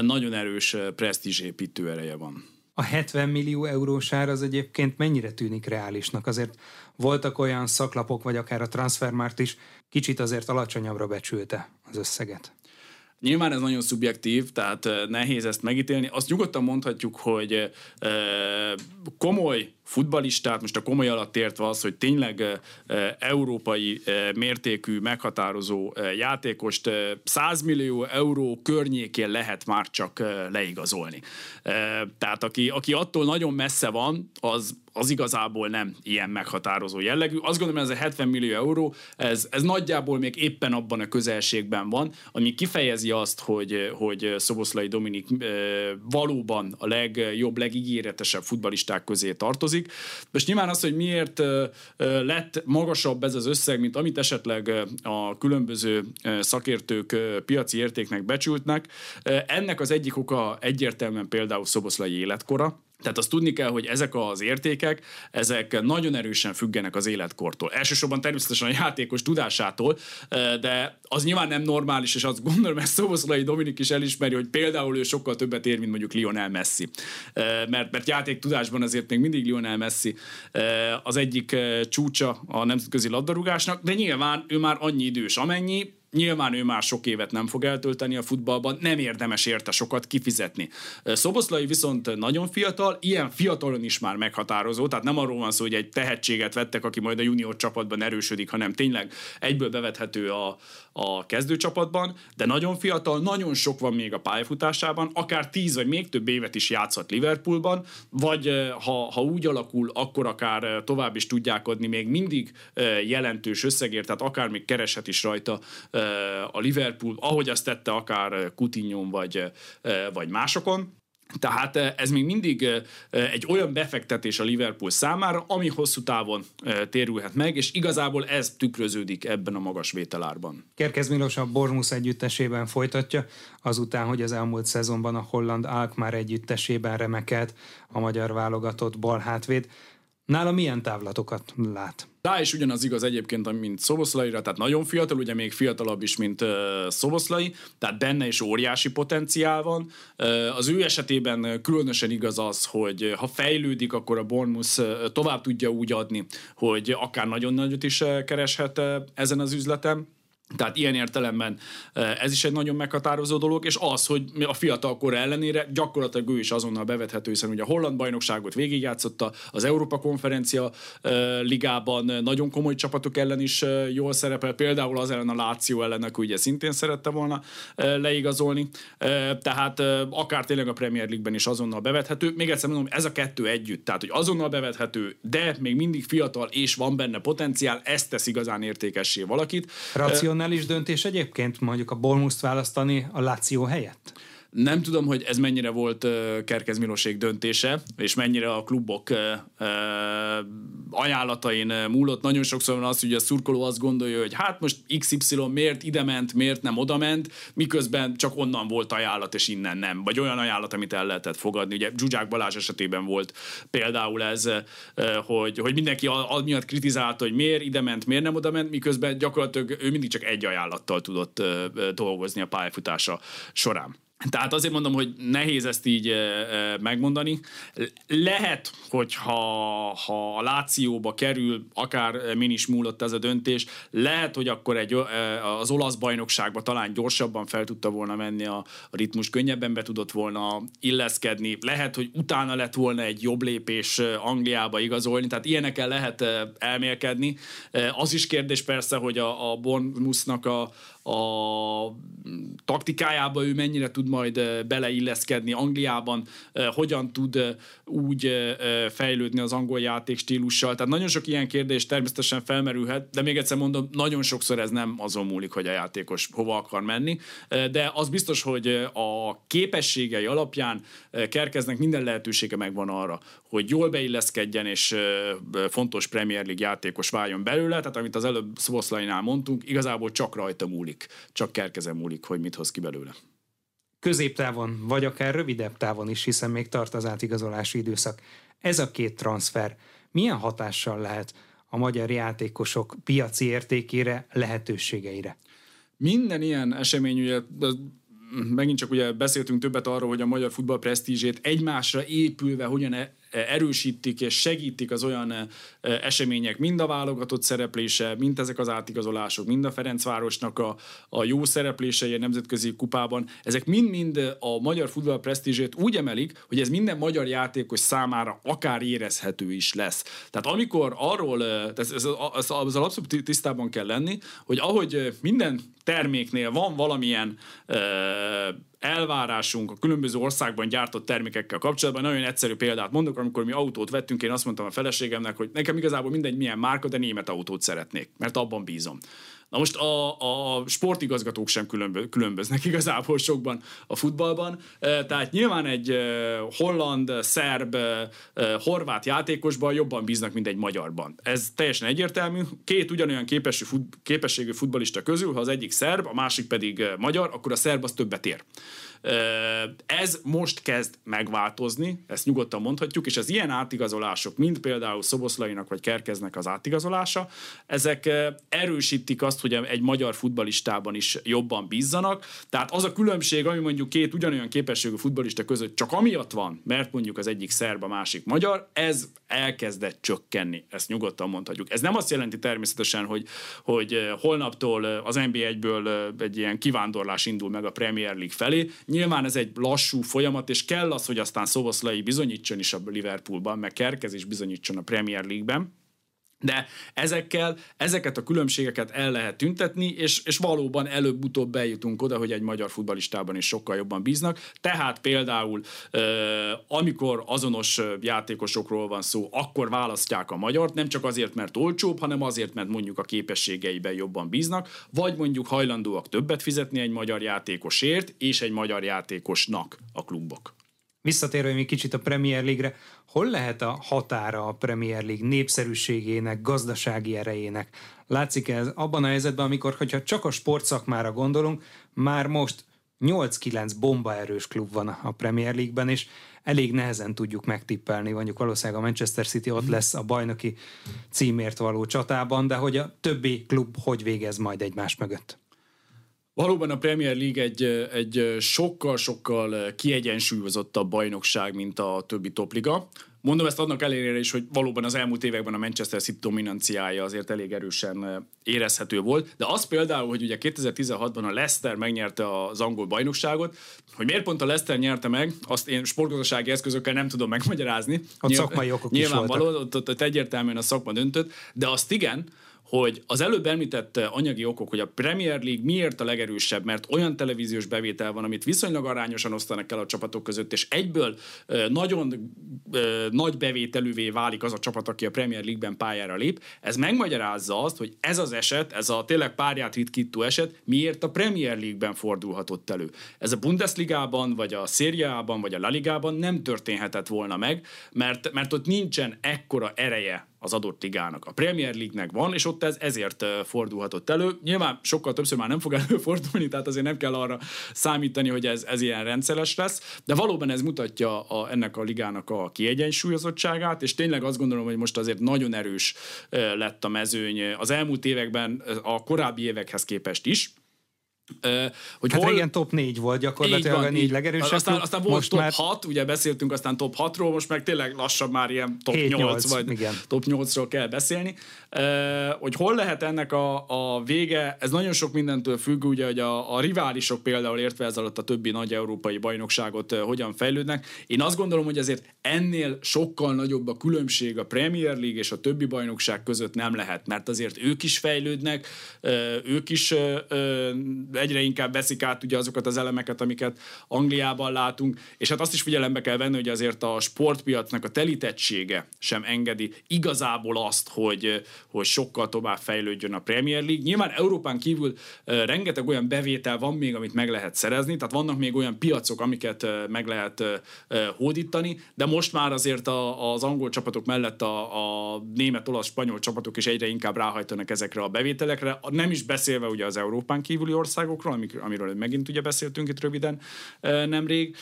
nagyon erős presztízsépítő ereje van. A 70 millió eurós ár az egyébként mennyire tűnik reálisnak? Azért voltak olyan szaklapok, vagy akár a Transfermart is, kicsit azért alacsonyabbra becsülte az összeget. Nyilván ez nagyon szubjektív, tehát nehéz ezt megítélni. Azt nyugodtan mondhatjuk, hogy komoly futbalistát, most a komoly alatt értve az, hogy tényleg európai mértékű, meghatározó játékost 100 millió euró környékén lehet már csak leigazolni. Tehát aki, aki attól nagyon messze van, az az igazából nem ilyen meghatározó jellegű. Azt gondolom, ez a 70 millió euró, ez, ez nagyjából még éppen abban a közelségben van, ami kifejezi azt, hogy, hogy Szoboszlai Dominik valóban a legjobb, legígéretesebb futbalisták közé tartozik. Most nyilván az, hogy miért lett magasabb ez az összeg, mint amit esetleg a különböző szakértők piaci értéknek becsültnek, ennek az egyik oka egyértelműen például Szoboszlai életkora, tehát azt tudni kell, hogy ezek az értékek, ezek nagyon erősen függenek az életkortól. Elsősorban természetesen a játékos tudásától, de az nyilván nem normális, és azt gondolom, ezt Szoboszlai Dominik is elismeri, hogy például ő sokkal többet ér, mint mondjuk Lionel Messi. Mert, mert játék tudásban azért még mindig Lionel Messi az egyik csúcsa a nemzetközi labdarúgásnak, de nyilván ő már annyi idős, amennyi, Nyilván ő már sok évet nem fog eltölteni a futballban, nem érdemes érte sokat kifizetni. Szoboszlai viszont nagyon fiatal, ilyen fiatalon is már meghatározó, tehát nem arról van szó, hogy egy tehetséget vettek, aki majd a junior csapatban erősödik, hanem tényleg egyből bevethető a, a kezdőcsapatban, de nagyon fiatal, nagyon sok van még a pályafutásában, akár tíz vagy még több évet is játszhat Liverpoolban, vagy ha, ha úgy alakul, akkor akár tovább is tudják adni még mindig jelentős összegért, tehát akár még kereshet is rajta a Liverpool, ahogy azt tette akár Coutinho vagy, vagy másokon. Tehát ez még mindig egy olyan befektetés a Liverpool számára, ami hosszú távon térülhet meg, és igazából ez tükröződik ebben a magas vételárban. Kerkez Milos a Bormus együttesében folytatja, azután, hogy az elmúlt szezonban a holland Alkmaar együttesében remekelt a magyar válogatott balhátvéd. Nála milyen távlatokat lát? Rá is ugyanaz igaz egyébként, mint Szoboszlaira, tehát nagyon fiatal, ugye még fiatalabb is, mint uh, Szoboszlai, tehát benne is óriási potenciál van. Uh, az ő esetében különösen igaz az, hogy ha fejlődik, akkor a Bournemouth tovább tudja úgy adni, hogy akár nagyon nagyot is kereshet ezen az üzletem. Tehát ilyen értelemben ez is egy nagyon meghatározó dolog, és az, hogy a fiatal kor ellenére gyakorlatilag ő is azonnal bevethető, hiszen ugye a holland bajnokságot végigjátszotta, az Európa konferencia ligában nagyon komoly csapatok ellen is jól szerepel, például az ellen a Láció ellen, aki ugye szintén szerette volna leigazolni, tehát akár tényleg a Premier League-ben is azonnal bevethető. Még egyszer mondom, ez a kettő együtt, tehát hogy azonnal bevethető, de még mindig fiatal és van benne potenciál, ezt tesz igazán értékessé valakit. Ració racionális döntés egyébként mondjuk a Bolmuszt választani a Láció helyett? Nem tudom, hogy ez mennyire volt Kerkez Milosék döntése, és mennyire a klubok ajánlatain múlott. Nagyon sokszor van az, hogy a szurkoló azt gondolja, hogy hát most XY miért ide ment, miért nem oda ment, miközben csak onnan volt ajánlat, és innen nem. Vagy olyan ajánlat, amit el lehetett fogadni. Ugye Zsuzsák Balázs esetében volt például ez, hogy, hogy mindenki miatt kritizálta, hogy miért ide ment, miért nem oda ment, miközben gyakorlatilag ő mindig csak egy ajánlattal tudott dolgozni a pályafutása során. Tehát azért mondom, hogy nehéz ezt így megmondani. Lehet, hogy ha, ha a Lációba kerül, akár min is múlott ez a döntés, lehet, hogy akkor egy, az olasz bajnokságba talán gyorsabban fel tudta volna menni a, a ritmus, könnyebben be tudott volna illeszkedni. Lehet, hogy utána lett volna egy jobb lépés Angliába igazolni, tehát ilyenekkel lehet elmélkedni. Az is kérdés persze, hogy a, a Bournemouthnak a, a taktikájába ő mennyire tud majd beleilleszkedni Angliában, hogyan tud úgy fejlődni az angol játék stílussal. Tehát nagyon sok ilyen kérdés természetesen felmerülhet, de még egyszer mondom, nagyon sokszor ez nem azon múlik, hogy a játékos hova akar menni, de az biztos, hogy a képességei alapján Kerkeznek minden lehetősége megvan arra, hogy jól beilleszkedjen és fontos Premier League játékos váljon belőle, tehát amit az előbb Szoboszlainál mondtunk, igazából csak rajta múlik, csak Kerkezen múlik, hogy mit hoz ki belőle középtávon, vagy akár rövidebb távon is, hiszen még tart az átigazolási időszak. Ez a két transfer milyen hatással lehet a magyar játékosok piaci értékére, lehetőségeire? Minden ilyen esemény, ugye megint csak ugye beszéltünk többet arról, hogy a magyar futball presztízsét egymásra épülve hogyan e- erősítik és segítik az olyan események, mind a válogatott szereplése, mind ezek az átigazolások, mind a Ferencvárosnak a, a jó szereplése a nemzetközi kupában, ezek mind-mind a magyar futball presztízsét úgy emelik, hogy ez minden magyar játékos számára akár érezhető is lesz. Tehát amikor arról, ez, ez, ez, az abszolút tisztában kell lenni, hogy ahogy minden terméknél van valamilyen elvárásunk a különböző országban gyártott termékekkel kapcsolatban. Nagyon egyszerű példát mondok, amikor mi autót vettünk, én azt mondtam a feleségemnek, hogy nekem igazából mindegy milyen márka, de német autót szeretnék, mert abban bízom. Na most a, a sportigazgatók sem különböznek *laughs* igazából sokban a futballban, tehát nyilván egy holland, szerb, horvát játékosban jobban bíznak, mint egy magyarban. Ez teljesen egyértelmű. Két ugyanolyan képességű, fut, képességű futbalista közül, ha az egyik szerb, a másik pedig magyar, akkor a szerb az többet ér. Ez most kezd megváltozni, ezt nyugodtan mondhatjuk, és az ilyen átigazolások, mint például Szoboszlainak vagy Kerkeznek az átigazolása, ezek erősítik azt, hogy egy magyar futbalistában is jobban bízzanak. Tehát az a különbség, ami mondjuk két ugyanolyan képességű futbalista között csak amiatt van, mert mondjuk az egyik szerb, a másik magyar, ez elkezdett csökkenni. Ezt nyugodtan mondhatjuk. Ez nem azt jelenti természetesen, hogy, hogy holnaptól az NB1-ből egy ilyen kivándorlás indul meg a Premier League felé. Nyilván ez egy lassú folyamat, és kell az, hogy aztán Szoboszlai bizonyítson is a Liverpoolban, meg Kerkez is bizonyítson a Premier League-ben de ezekkel, ezeket a különbségeket el lehet tüntetni, és, és valóban előbb-utóbb bejutunk oda, hogy egy magyar futbalistában is sokkal jobban bíznak. Tehát például, amikor azonos játékosokról van szó, akkor választják a magyart, nem csak azért, mert olcsóbb, hanem azért, mert mondjuk a képességeiben jobban bíznak, vagy mondjuk hajlandóak többet fizetni egy magyar játékosért, és egy magyar játékosnak a klubok. Visszatérve még kicsit a Premier League-re, hol lehet a határa a Premier League népszerűségének, gazdasági erejének? Látszik ez abban a helyzetben, amikor, hogyha csak a sportszakmára gondolunk, már most 8-9 bombaerős klub van a Premier League-ben, és elég nehezen tudjuk megtippelni, mondjuk valószínűleg a Manchester City ott lesz a bajnoki címért való csatában, de hogy a többi klub hogy végez majd egymás mögött? Valóban a Premier League egy, egy sokkal-sokkal kiegyensúlyozottabb bajnokság, mint a többi topliga. Mondom ezt annak ellenére is, hogy valóban az elmúlt években a Manchester City dominanciája azért elég erősen érezhető volt, de az például, hogy ugye 2016-ban a Leicester megnyerte az angol bajnokságot, hogy miért pont a Leicester nyerte meg, azt én sportgazdasági eszközökkel nem tudom megmagyarázni. A szakmai okok Nyilvánvaló, is ott, ott, ott egyértelműen a szakma döntött, de azt igen, hogy az előbb említett anyagi okok, hogy a Premier League miért a legerősebb, mert olyan televíziós bevétel van, amit viszonylag arányosan osztanak el a csapatok között, és egyből nagyon nagy bevételűvé válik az a csapat, aki a Premier League-ben pályára lép. Ez megmagyarázza azt, hogy ez az eset, ez a tényleg párját ritkító eset, miért a Premier League-ben fordulhatott elő. Ez a Bundesligában, vagy a Szériában, vagy a La Ligában nem történhetett volna meg, mert, mert ott nincsen ekkora ereje az adott ligának. A Premier League-nek van, és ott ez ezért fordulhatott elő. Nyilván sokkal többször már nem fog *laughs* előfordulni, tehát azért nem kell arra számítani, hogy ez, ez ilyen rendszeres lesz, de valóban ez mutatja a, ennek a ligának a kiegyensúlyozottságát, és tényleg azt gondolom, hogy most azért nagyon erős lett a mezőny az elmúlt években a korábbi évekhez képest is, hogy hát hol... régen top 4 volt gyakorlatilag van, a négy legerősebb. Aztán, aztán volt most top már... 6, ugye beszéltünk aztán top 6-ról, most meg tényleg lassabb már ilyen top 7, 8, 8 vagy igen. top 8-ról kell beszélni. Hogy hol lehet ennek a, a vége, ez nagyon sok mindentől függ, ugye, hogy a, a riválisok például értve ez alatt a többi nagy európai bajnokságot hogyan fejlődnek. Én azt gondolom, hogy azért ennél sokkal nagyobb a különbség a Premier League és a többi bajnokság között nem lehet, mert azért ők is fejlődnek, ők is egyre inkább veszik át ugye azokat az elemeket, amiket Angliában látunk, és hát azt is figyelembe kell venni, hogy azért a sportpiacnak a telítettsége sem engedi igazából azt, hogy, hogy sokkal tovább fejlődjön a Premier League. Nyilván Európán kívül rengeteg olyan bevétel van még, amit meg lehet szerezni, tehát vannak még olyan piacok, amiket meg lehet hódítani, de most már azért a, az angol csapatok mellett a, a német, olasz, spanyol csapatok is egyre inkább ráhajtanak ezekre a bevételekre, nem is beszélve ugye az Európán kívüli országokról, amiről megint ugye beszéltünk itt röviden nemrég.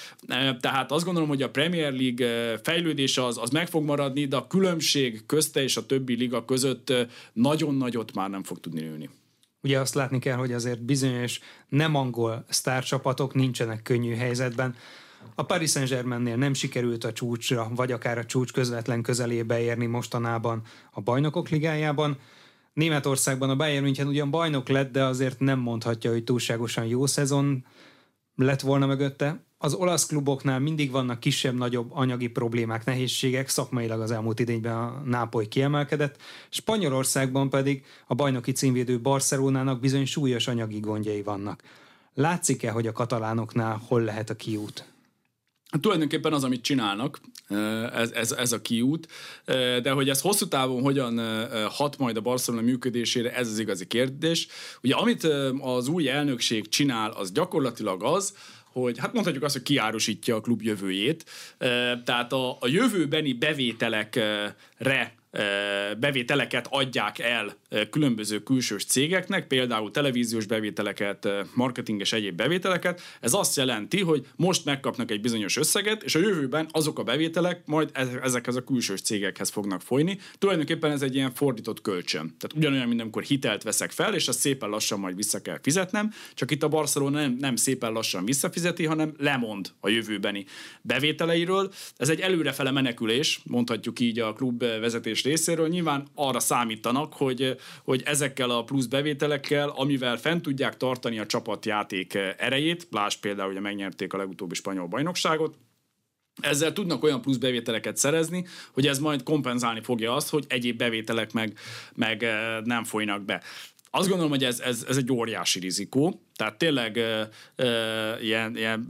Tehát azt gondolom, hogy a Premier League fejlődése az, az meg fog maradni, de a különbség közte és a többi liga között nagyon nagyot már nem fog tudni nőni. Ugye azt látni kell, hogy azért bizonyos nem angol sztárcsapatok nincsenek könnyű helyzetben. A Paris Saint-Germainnél nem sikerült a csúcsra, vagy akár a csúcs közvetlen közelébe érni mostanában a bajnokok ligájában. Németországban a Bayern München ugyan bajnok lett, de azért nem mondhatja, hogy túlságosan jó szezon lett volna mögötte. Az olasz kluboknál mindig vannak kisebb-nagyobb anyagi problémák, nehézségek, szakmailag az elmúlt idényben a Nápoly kiemelkedett, Spanyolországban pedig a bajnoki címvédő Barcelonának bizony súlyos anyagi gondjai vannak. Látszik-e, hogy a katalánoknál hol lehet a kiút? Hát tulajdonképpen az, amit csinálnak, ez, ez, ez a kiút, de hogy ez hosszú távon hogyan hat majd a Barcelona működésére, ez az igazi kérdés. Ugye amit az új elnökség csinál, az gyakorlatilag az, hogy hát mondhatjuk azt, hogy kiárusítja a klub jövőjét. Tehát a, a jövőbeni bevételekre bevételeket adják el különböző külsős cégeknek, például televíziós bevételeket, marketinges egyéb bevételeket. Ez azt jelenti, hogy most megkapnak egy bizonyos összeget, és a jövőben azok a bevételek majd ezekhez a külsős cégekhez fognak folyni. Tulajdonképpen ez egy ilyen fordított kölcsön. Tehát ugyanolyan, mint amikor hitelt veszek fel, és azt szépen lassan majd vissza kell fizetnem, csak itt a Barcelona nem, nem szépen lassan visszafizeti, hanem lemond a jövőbeni bevételeiről. Ez egy előrefele menekülés, mondhatjuk így a klub vezetés részéről. Nyilván arra számítanak, hogy, hogy ezekkel a plusz bevételekkel, amivel fent tudják tartani a csapatjáték erejét, lásd például, hogy megnyerték a legutóbbi spanyol bajnokságot, ezzel tudnak olyan plusz bevételeket szerezni, hogy ez majd kompenzálni fogja azt, hogy egyéb bevételek meg, meg nem folynak be. Azt gondolom, hogy ez, ez, ez egy óriási rizikó, tehát tényleg e, e, ilyen, ilyen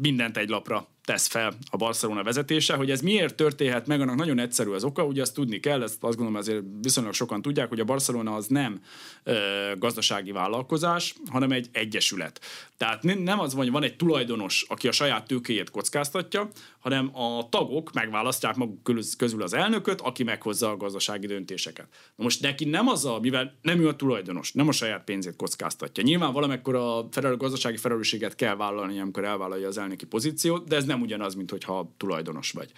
mindent egy lapra tesz fel a Barcelona vezetése, hogy ez miért történhet meg, annak nagyon egyszerű az oka, ugye azt tudni kell, ezt azt gondolom azért viszonylag sokan tudják, hogy a Barcelona az nem ö, gazdasági vállalkozás, hanem egy egyesület. Tehát nem az van, hogy van egy tulajdonos, aki a saját tőkéjét kockáztatja, hanem a tagok megválasztják maguk közül az elnököt, aki meghozza a gazdasági döntéseket. Na most neki nem az a, mivel nem ő a tulajdonos, nem a saját pénzét kockáztatja. Nyilván valamekkor a felel, gazdasági felelősséget kell vállalni, amikor elvállalja az elnöki pozíciót, de ez nem ugyanaz, mint hogyha tulajdonos vagy.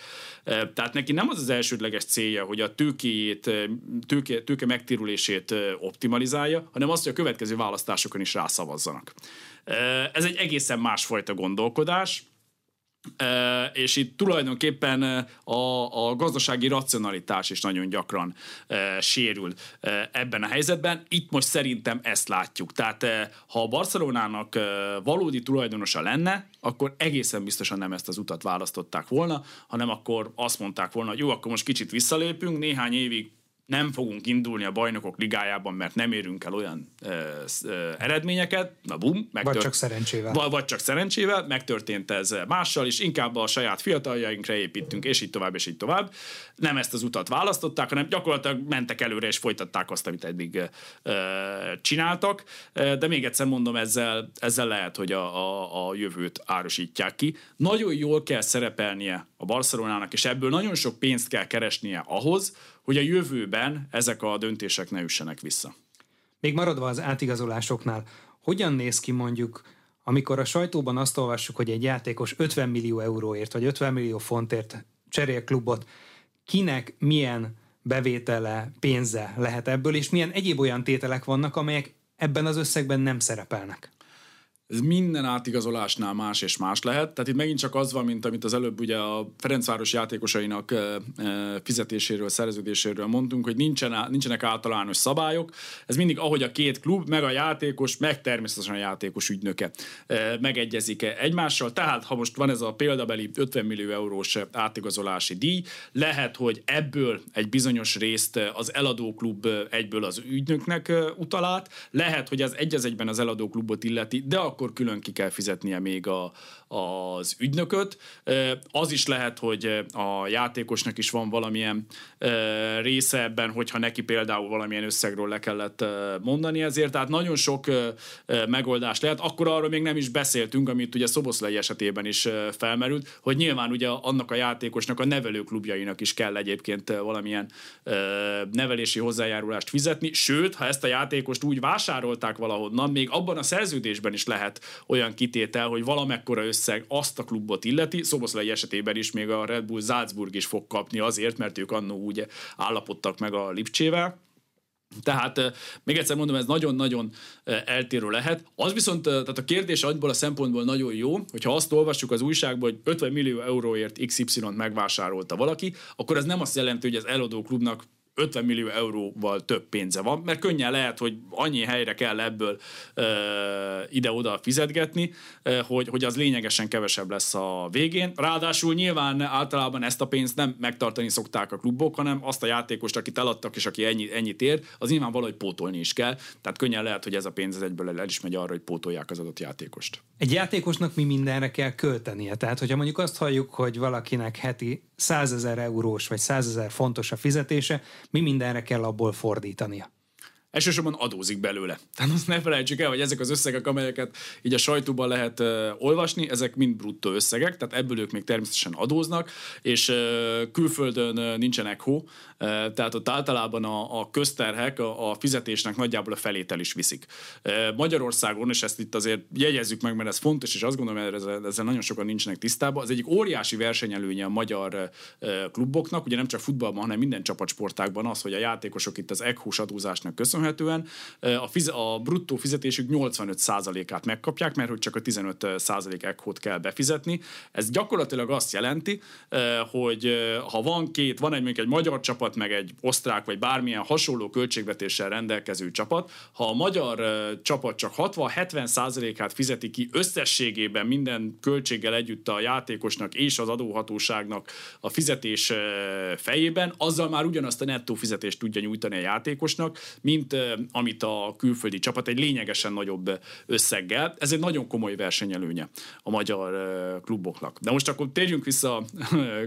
Tehát neki nem az az elsődleges célja, hogy a tőkéjét, tőke, tőke megtérülését optimalizálja, hanem azt, hogy a következő választásokon is rászavazzanak. Ez egy egészen másfajta gondolkodás, és itt tulajdonképpen a, a gazdasági racionalitás is nagyon gyakran e, sérül e, ebben a helyzetben. Itt most szerintem ezt látjuk. Tehát e, ha a Barcelonának e, valódi tulajdonosa lenne, akkor egészen biztosan nem ezt az utat választották volna, hanem akkor azt mondták volna, hogy jó, akkor most kicsit visszalépünk, néhány évig nem fogunk indulni a bajnokok ligájában, mert nem érünk el olyan ö, ö, eredményeket, na bum, megtört... Vagy csak szerencsével. Vagy, vagy csak szerencsével, megtörtént ez mással, és inkább a saját fiataljainkra építünk, és így tovább, és így tovább. Nem ezt az utat választották, hanem gyakorlatilag mentek előre, és folytatták azt, amit eddig ö, csináltak. De még egyszer mondom, ezzel, ezzel lehet, hogy a, a, a jövőt árusítják ki. Nagyon jól kell szerepelnie a Barcelonának, és ebből nagyon sok pénzt kell keresnie ahhoz, hogy a jövőben ezek a döntések ne üssenek vissza. Még maradva az átigazolásoknál, hogyan néz ki mondjuk, amikor a sajtóban azt olvassuk, hogy egy játékos 50 millió euróért vagy 50 millió fontért cserél klubot, kinek milyen bevétele, pénze lehet ebből, és milyen egyéb olyan tételek vannak, amelyek ebben az összegben nem szerepelnek? Ez minden átigazolásnál más és más lehet. Tehát itt megint csak az van, mint amit az előbb ugye a Ferencváros játékosainak fizetéséről, szerződéséről mondtunk, hogy nincsen, nincsenek általános szabályok. Ez mindig ahogy a két klub, meg a játékos, meg természetesen a játékos ügynöke megegyezik -e egymással. Tehát ha most van ez a példabeli 50 millió eurós átigazolási díj, lehet, hogy ebből egy bizonyos részt az eladó klub egyből az ügynöknek utalát, lehet, hogy az egy egyben az eladó klubot illeti, de akkor külön ki kell fizetnie még a, az ügynököt. Az is lehet, hogy a játékosnak is van valamilyen része ebben, hogyha neki például valamilyen összegről le kellett mondani ezért, tehát nagyon sok megoldás lehet. Akkor arról még nem is beszéltünk, amit ugye Szoboszlai esetében is felmerült, hogy nyilván ugye annak a játékosnak a nevelőklubjainak is kell egyébként valamilyen nevelési hozzájárulást fizetni, sőt, ha ezt a játékost úgy vásárolták valahonnan, még abban a szerződésben is lehet olyan kitétel, hogy valamekkora összeg azt a klubot illeti, Szoboszlai esetében is még a Red Bull Salzburg is fog kapni azért, mert ők annó úgy állapodtak meg a Lipcsével. Tehát még egyszer mondom, ez nagyon-nagyon eltérő lehet. Az viszont, tehát a kérdés abból a szempontból nagyon jó, hogyha azt olvassuk az újságban, hogy 50 millió euróért XY-t megvásárolta valaki, akkor ez nem azt jelenti, hogy az eladó klubnak 50 millió euróval több pénze van, mert könnyen lehet, hogy annyi helyre kell ebből e, ide-oda fizetgetni, e, hogy, hogy az lényegesen kevesebb lesz a végén. Ráadásul nyilván általában ezt a pénzt nem megtartani szokták a klubok, hanem azt a játékost, akit eladtak, és aki ennyi, ennyit ér, az nyilván valahogy pótolni is kell. Tehát könnyen lehet, hogy ez a pénz egyből el is megy arra, hogy pótolják az adott játékost. Egy játékosnak mi mindenre kell költenie? Tehát, hogyha mondjuk azt halljuk, hogy valakinek heti 100 ezer eurós vagy 100 ezer fontos a fizetése, mi mindenre kell abból fordítania? Elsősorban adózik belőle. *laughs* Tehát azt ne felejtsük el, hogy ezek az összegek, amelyeket így a sajtóban lehet uh, olvasni, ezek mind bruttó összegek, tehát ebből ők még természetesen adóznak, és uh, külföldön uh, nincsen ECHO, uh, tehát ott általában a, a közterhek a, a fizetésnek nagyjából a felét el is viszik. Uh, Magyarországon, és ezt itt azért jegyezzük meg, mert ez fontos, és azt gondolom, hogy ezzel, ezzel nagyon sokan nincsenek tisztában, az egyik óriási versenyelőnye a magyar uh, kluboknak, ugye nem csak futballban, hanem minden csapatsportákban az, hogy a játékosok itt az ECHO-s adózásnak köszönhetően köszönhetően a, fiz- a bruttó fizetésük 85%-át megkapják, mert hogy csak a 15% ekhót kell befizetni. Ez gyakorlatilag azt jelenti, hogy ha van két, van egy mondjuk egy magyar csapat, meg egy osztrák, vagy bármilyen hasonló költségvetéssel rendelkező csapat, ha a magyar csapat csak 60-70%-át fizeti ki összességében minden költséggel együtt a játékosnak és az adóhatóságnak a fizetés fejében, azzal már ugyanazt a nettó fizetést tudja nyújtani a játékosnak, mint amit a külföldi csapat egy lényegesen nagyobb összeggel. Ez egy nagyon komoly versenyelőnye a magyar kluboknak. De most akkor térjünk vissza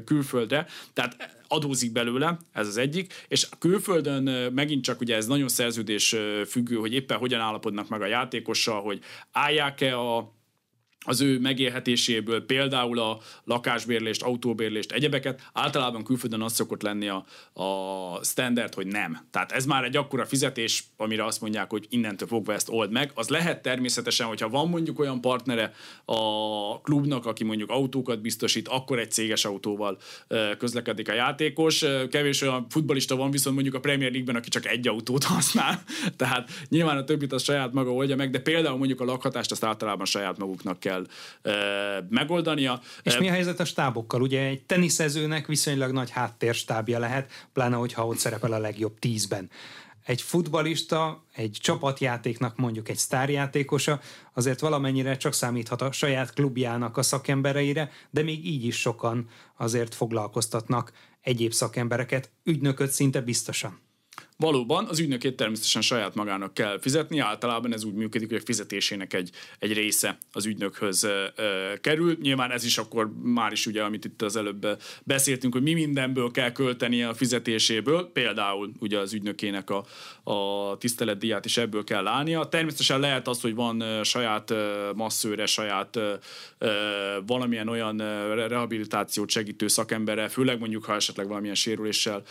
külföldre. Tehát adózik belőle, ez az egyik, és külföldön megint csak ugye ez nagyon szerződés függő, hogy éppen hogyan állapodnak meg a játékossal, hogy állják-e a az ő megélhetéséből, például a lakásbérlést, autóbérlést, egyebeket, általában külföldön az szokott lenni a, a standard, hogy nem. Tehát ez már egy akkora fizetés, amire azt mondják, hogy innentől fogva ezt old meg. Az lehet természetesen, hogyha van mondjuk olyan partnere a klubnak, aki mondjuk autókat biztosít, akkor egy céges autóval közlekedik a játékos. Kevés olyan futbalista van viszont mondjuk a Premier League-ben, aki csak egy autót használ. *laughs* Tehát nyilván a többit a saját maga oldja meg, de például mondjuk a lakhatást azt általában saját maguknak kell kell megoldania. És mi a helyzet a stábokkal? Ugye egy teniszezőnek viszonylag nagy háttérstábja lehet, pláne hogyha ott szerepel a legjobb tízben egy futbalista, egy csapatjátéknak mondjuk egy sztárjátékosa, azért valamennyire csak számíthat a saját klubjának a szakembereire, de még így is sokan azért foglalkoztatnak egyéb szakembereket, ügynököt szinte biztosan. Valóban az ügynökét természetesen saját magának kell fizetni, általában ez úgy működik, hogy a fizetésének egy, egy része az ügynökhöz ö, ö, kerül. Nyilván ez is akkor már is ugye, amit itt az előbb beszéltünk, hogy mi mindenből kell költeni a fizetéséből, például ugye az ügynökének a, a tiszteletdíját is ebből kell állnia. Természetesen lehet az, hogy van saját masszőre, saját valamilyen olyan rehabilitációt segítő szakembere, főleg mondjuk, ha esetleg valamilyen sérüléssel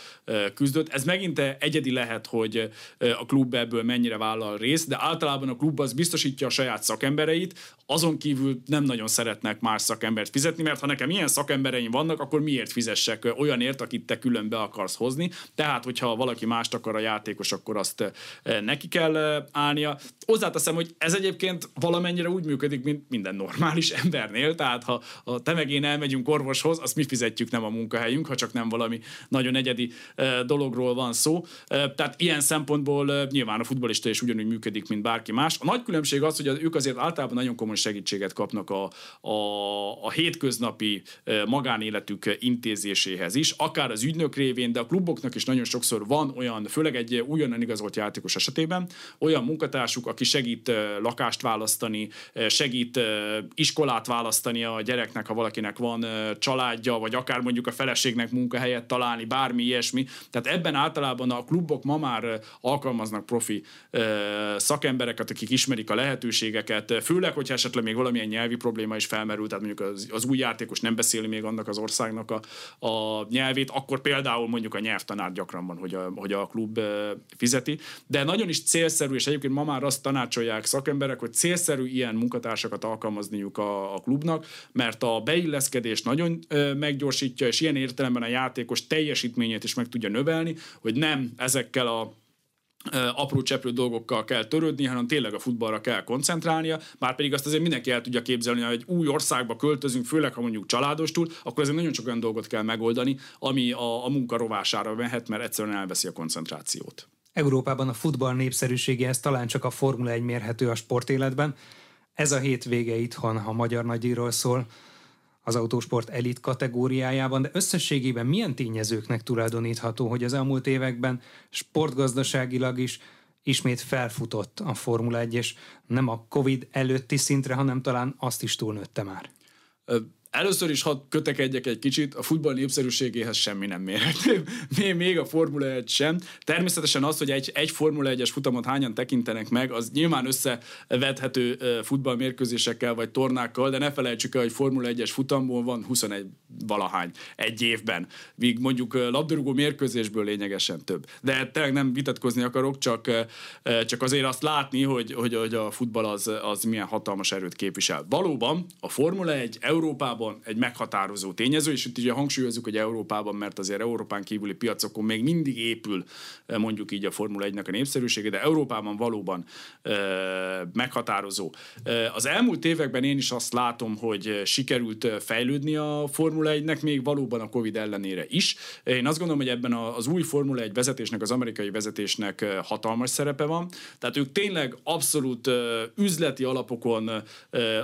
küzdött. Ez megint egyedi lehet, hogy a klub ebből mennyire vállal részt, de általában a klub az biztosítja a saját szakembereit, azon kívül nem nagyon szeretnek más szakembert fizetni, mert ha nekem ilyen szakembereim vannak, akkor miért fizessek olyanért, akit te külön be akarsz hozni. Tehát, hogyha valaki mást akar a játékos, akkor azt neki kell állnia. Hozzáteszem, hogy ez egyébként valamennyire úgy működik, mint minden normális *laughs* embernél, tehát ha, ha te meg én elmegyünk orvoshoz, azt mi fizetjük, nem a munkahelyünk, ha csak nem valami nagyon egyedi dologról van szó. Tehát ilyen szempontból nyilván a futbolista is ugyanúgy működik, mint bárki más. A nagy különbség az, hogy ők azért általában nagyon komoly segítséget kapnak a, a, a hétköznapi magánéletük intézéséhez is, akár az ügynök révén, de a kluboknak is nagyon sokszor van olyan, főleg egy újonnan igazolt játékos esetében, olyan munkatársuk, aki segít lakást választani, segít iskolát választani a gyereknek, ha valakinek van családja, vagy akár mondjuk a feleségnek munkahelyet találni, bármi ilyesmi. Tehát ebben általában a klubok ma már alkalmaznak profi szakembereket, akik ismerik a lehetőségeket, főleg, hogyha esetleg még valamilyen nyelvi probléma is felmerül, tehát mondjuk az, az új játékos nem beszéli még annak az országnak a, a nyelvét, akkor például mondjuk a nyelvtanár gyakran van, hogy a, hogy a klub fizeti. De nagyon is célszerű, és egyébként ma már azt tanácsolják szakemberek, hogy célszerű ilyen munkatársakat alkalmazniuk a, a klubnak, mert a beilleszkedés nagyon meggyorsítja, és ilyen értelemben a játékos teljesítményét is meg tudja növelni, hogy nem ezekkel a apró cseprő dolgokkal kell törődni, hanem tényleg a futballra kell koncentrálnia, bár pedig azt azért mindenki el tudja képzelni, hogy egy új országba költözünk, főleg ha mondjuk családostul, akkor azért nagyon sok olyan dolgot kell megoldani, ami a, a munka rovására mehet, mert egyszerűen elveszi a koncentrációt. Európában a futball népszerűségéhez talán csak a Formula 1 mérhető a sportéletben. Ez a hétvége itthon, ha magyar nagyíról szól, az autósport elit kategóriájában, de összességében milyen tényezőknek tulajdonítható, hogy az elmúlt években sportgazdaságilag is ismét felfutott a Formula 1, és nem a Covid előtti szintre, hanem talán azt is túlnőtte már? Először is hadd kötekedjek egy kicsit, a futball népszerűségéhez semmi nem mérhető. *laughs* Még a Formula 1 sem. Természetesen az, hogy egy, egy Formula 1-es futamot hányan tekintenek meg, az nyilván összevethető futballmérkőzésekkel vagy tornákkal, de ne felejtsük el, hogy Formula 1-es futamból van 21 valahány egy évben. Míg mondjuk labdarúgó mérkőzésből lényegesen több. De tényleg nem vitatkozni akarok, csak, csak azért azt látni, hogy, hogy, hogy a futball az, az milyen hatalmas erőt képvisel. Valóban a Formula 1 Európában Európában egy meghatározó tényező, és itt ugye hangsúlyozzuk, hogy Európában, mert azért Európán kívüli piacokon még mindig épül eh, mondjuk így a Formula 1-nek a népszerűsége, de Európában valóban e, meghatározó. E, az elmúlt években én is azt látom, hogy sikerült fejlődni a Formula 1-nek még valóban a Covid ellenére is. Én azt gondolom, hogy ebben az új Formula 1 vezetésnek, az amerikai vezetésnek hatalmas szerepe van. Tehát ők tényleg abszolút üzleti alapokon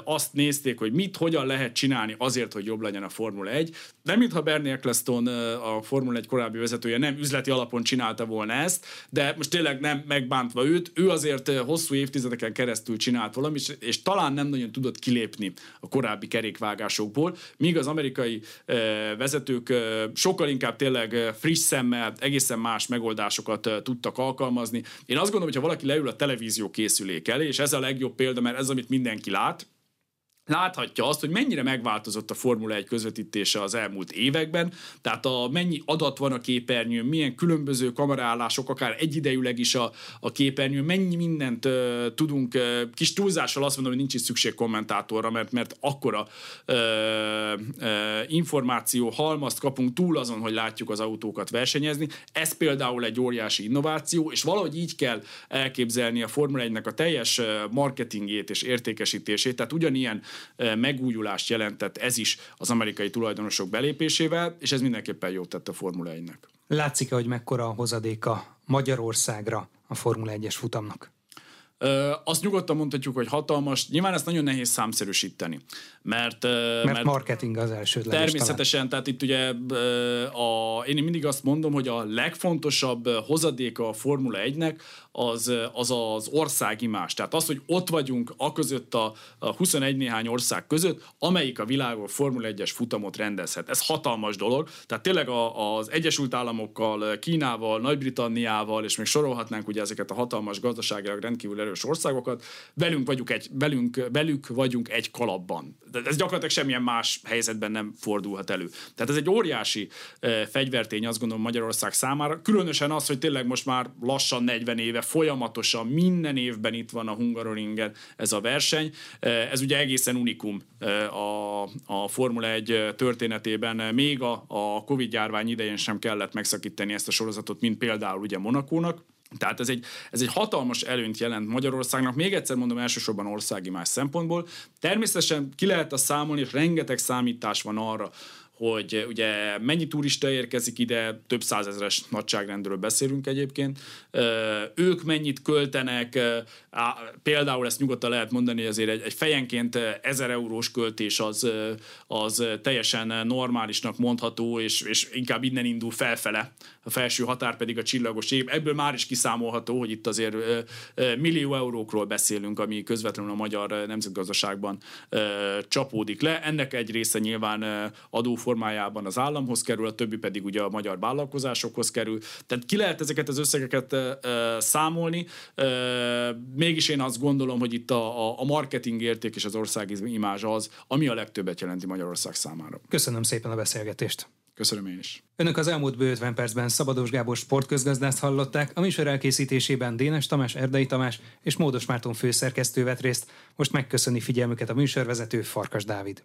azt nézték, hogy mit, hogyan lehet csinálni azért, hogy jobb legyen a Formula 1. Nem mintha Bernie Eccleston, a Formula 1 korábbi vezetője nem üzleti alapon csinálta volna ezt, de most tényleg nem megbántva őt, ő azért hosszú évtizedeken keresztül csinált valamit, és talán nem nagyon tudott kilépni a korábbi kerékvágásokból, míg az amerikai vezetők sokkal inkább tényleg friss szemmel, egészen más megoldásokat tudtak alkalmazni. Én azt gondolom, hogy ha valaki leül a televízió készülék elé, és ez a legjobb példa, mert ez, amit mindenki lát, láthatja azt, hogy mennyire megváltozott a Formula 1 közvetítése az elmúlt években, tehát a mennyi adat van a képernyőn, milyen különböző kameraállások, akár egyidejűleg is a, a képernyőn, mennyi mindent uh, tudunk, uh, kis túlzással azt mondom, hogy nincs is szükség kommentátorra, mert, mert akkora uh, uh, információ halmazt kapunk túl azon, hogy látjuk az autókat versenyezni. Ez például egy óriási innováció, és valahogy így kell elképzelni a Formula 1-nek a teljes marketingét és értékesítését, tehát ugyanilyen megújulást jelentett ez is az amerikai tulajdonosok belépésével, és ez mindenképpen jót tett a Formula 1-nek. Látszik-e, hogy mekkora a hozadéka Magyarországra a Formula 1-es futamnak? Azt nyugodtan mondhatjuk, hogy hatalmas. Nyilván ezt nagyon nehéz számszerűsíteni. Mert, mert, mert marketing az első. Természetesen, talán. tehát itt ugye a, én mindig azt mondom, hogy a legfontosabb hozadéka a Formula 1-nek az az, az országimás. Tehát az, hogy ott vagyunk a között a, a 21 néhány ország között, amelyik a világon Formula 1-es futamot rendezhet. Ez hatalmas dolog. Tehát tényleg a, az Egyesült Államokkal, Kínával, Nagy-Britanniával, és még sorolhatnánk ugye ezeket a hatalmas gazdaságilag rendkívül erős országokat, velünk vagyunk egy, velünk, velük vagyunk egy kalapban. De ez gyakorlatilag semmilyen más helyzetben nem fordulhat elő. Tehát ez egy óriási e, fegyvertény, azt gondolom Magyarország számára. Különösen az, hogy tényleg most már lassan 40 éve folyamatosan minden évben itt van a Hungaroringen ez a verseny. Ez ugye egészen unikum a, a Formula 1 történetében. Még a, a Covid járvány idején sem kellett megszakítani ezt a sorozatot, mint például ugye Monakónak. Tehát ez egy, ez egy hatalmas előnyt jelent Magyarországnak, még egyszer mondom elsősorban országi más szempontból. Természetesen ki lehet a számolni, és rengeteg számítás van arra, hogy ugye mennyi turista érkezik ide, több százezeres nagyságrendről beszélünk egyébként, ők mennyit költenek, például ezt nyugodtan lehet mondani, hogy azért egy, egy fejenként ezer eurós költés az, az teljesen normálisnak mondható, és, és inkább innen indul felfele, a felső határ pedig a csillagos ég. Ebből már is kiszámolható, hogy itt azért millió eurókról beszélünk, ami közvetlenül a magyar nemzetgazdaságban csapódik le. Ennek egy része nyilván adó formájában az államhoz kerül, a többi pedig ugye a magyar vállalkozásokhoz kerül. Tehát ki lehet ezeket az összegeket számolni, mégis én azt gondolom, hogy itt a, a marketing érték és az országi imázs az, ami a legtöbbet jelenti Magyarország számára. Köszönöm szépen a beszélgetést. Köszönöm én is. Önök az elmúlt bő 50 percben Szabados Gábor sportközgazdászt hallották, a műsor elkészítésében Dénes Tamás, Erdei Tamás és Módos Márton főszerkesztő vett részt. Most megköszöni figyelmüket a műsorvezető Farkas Dávid.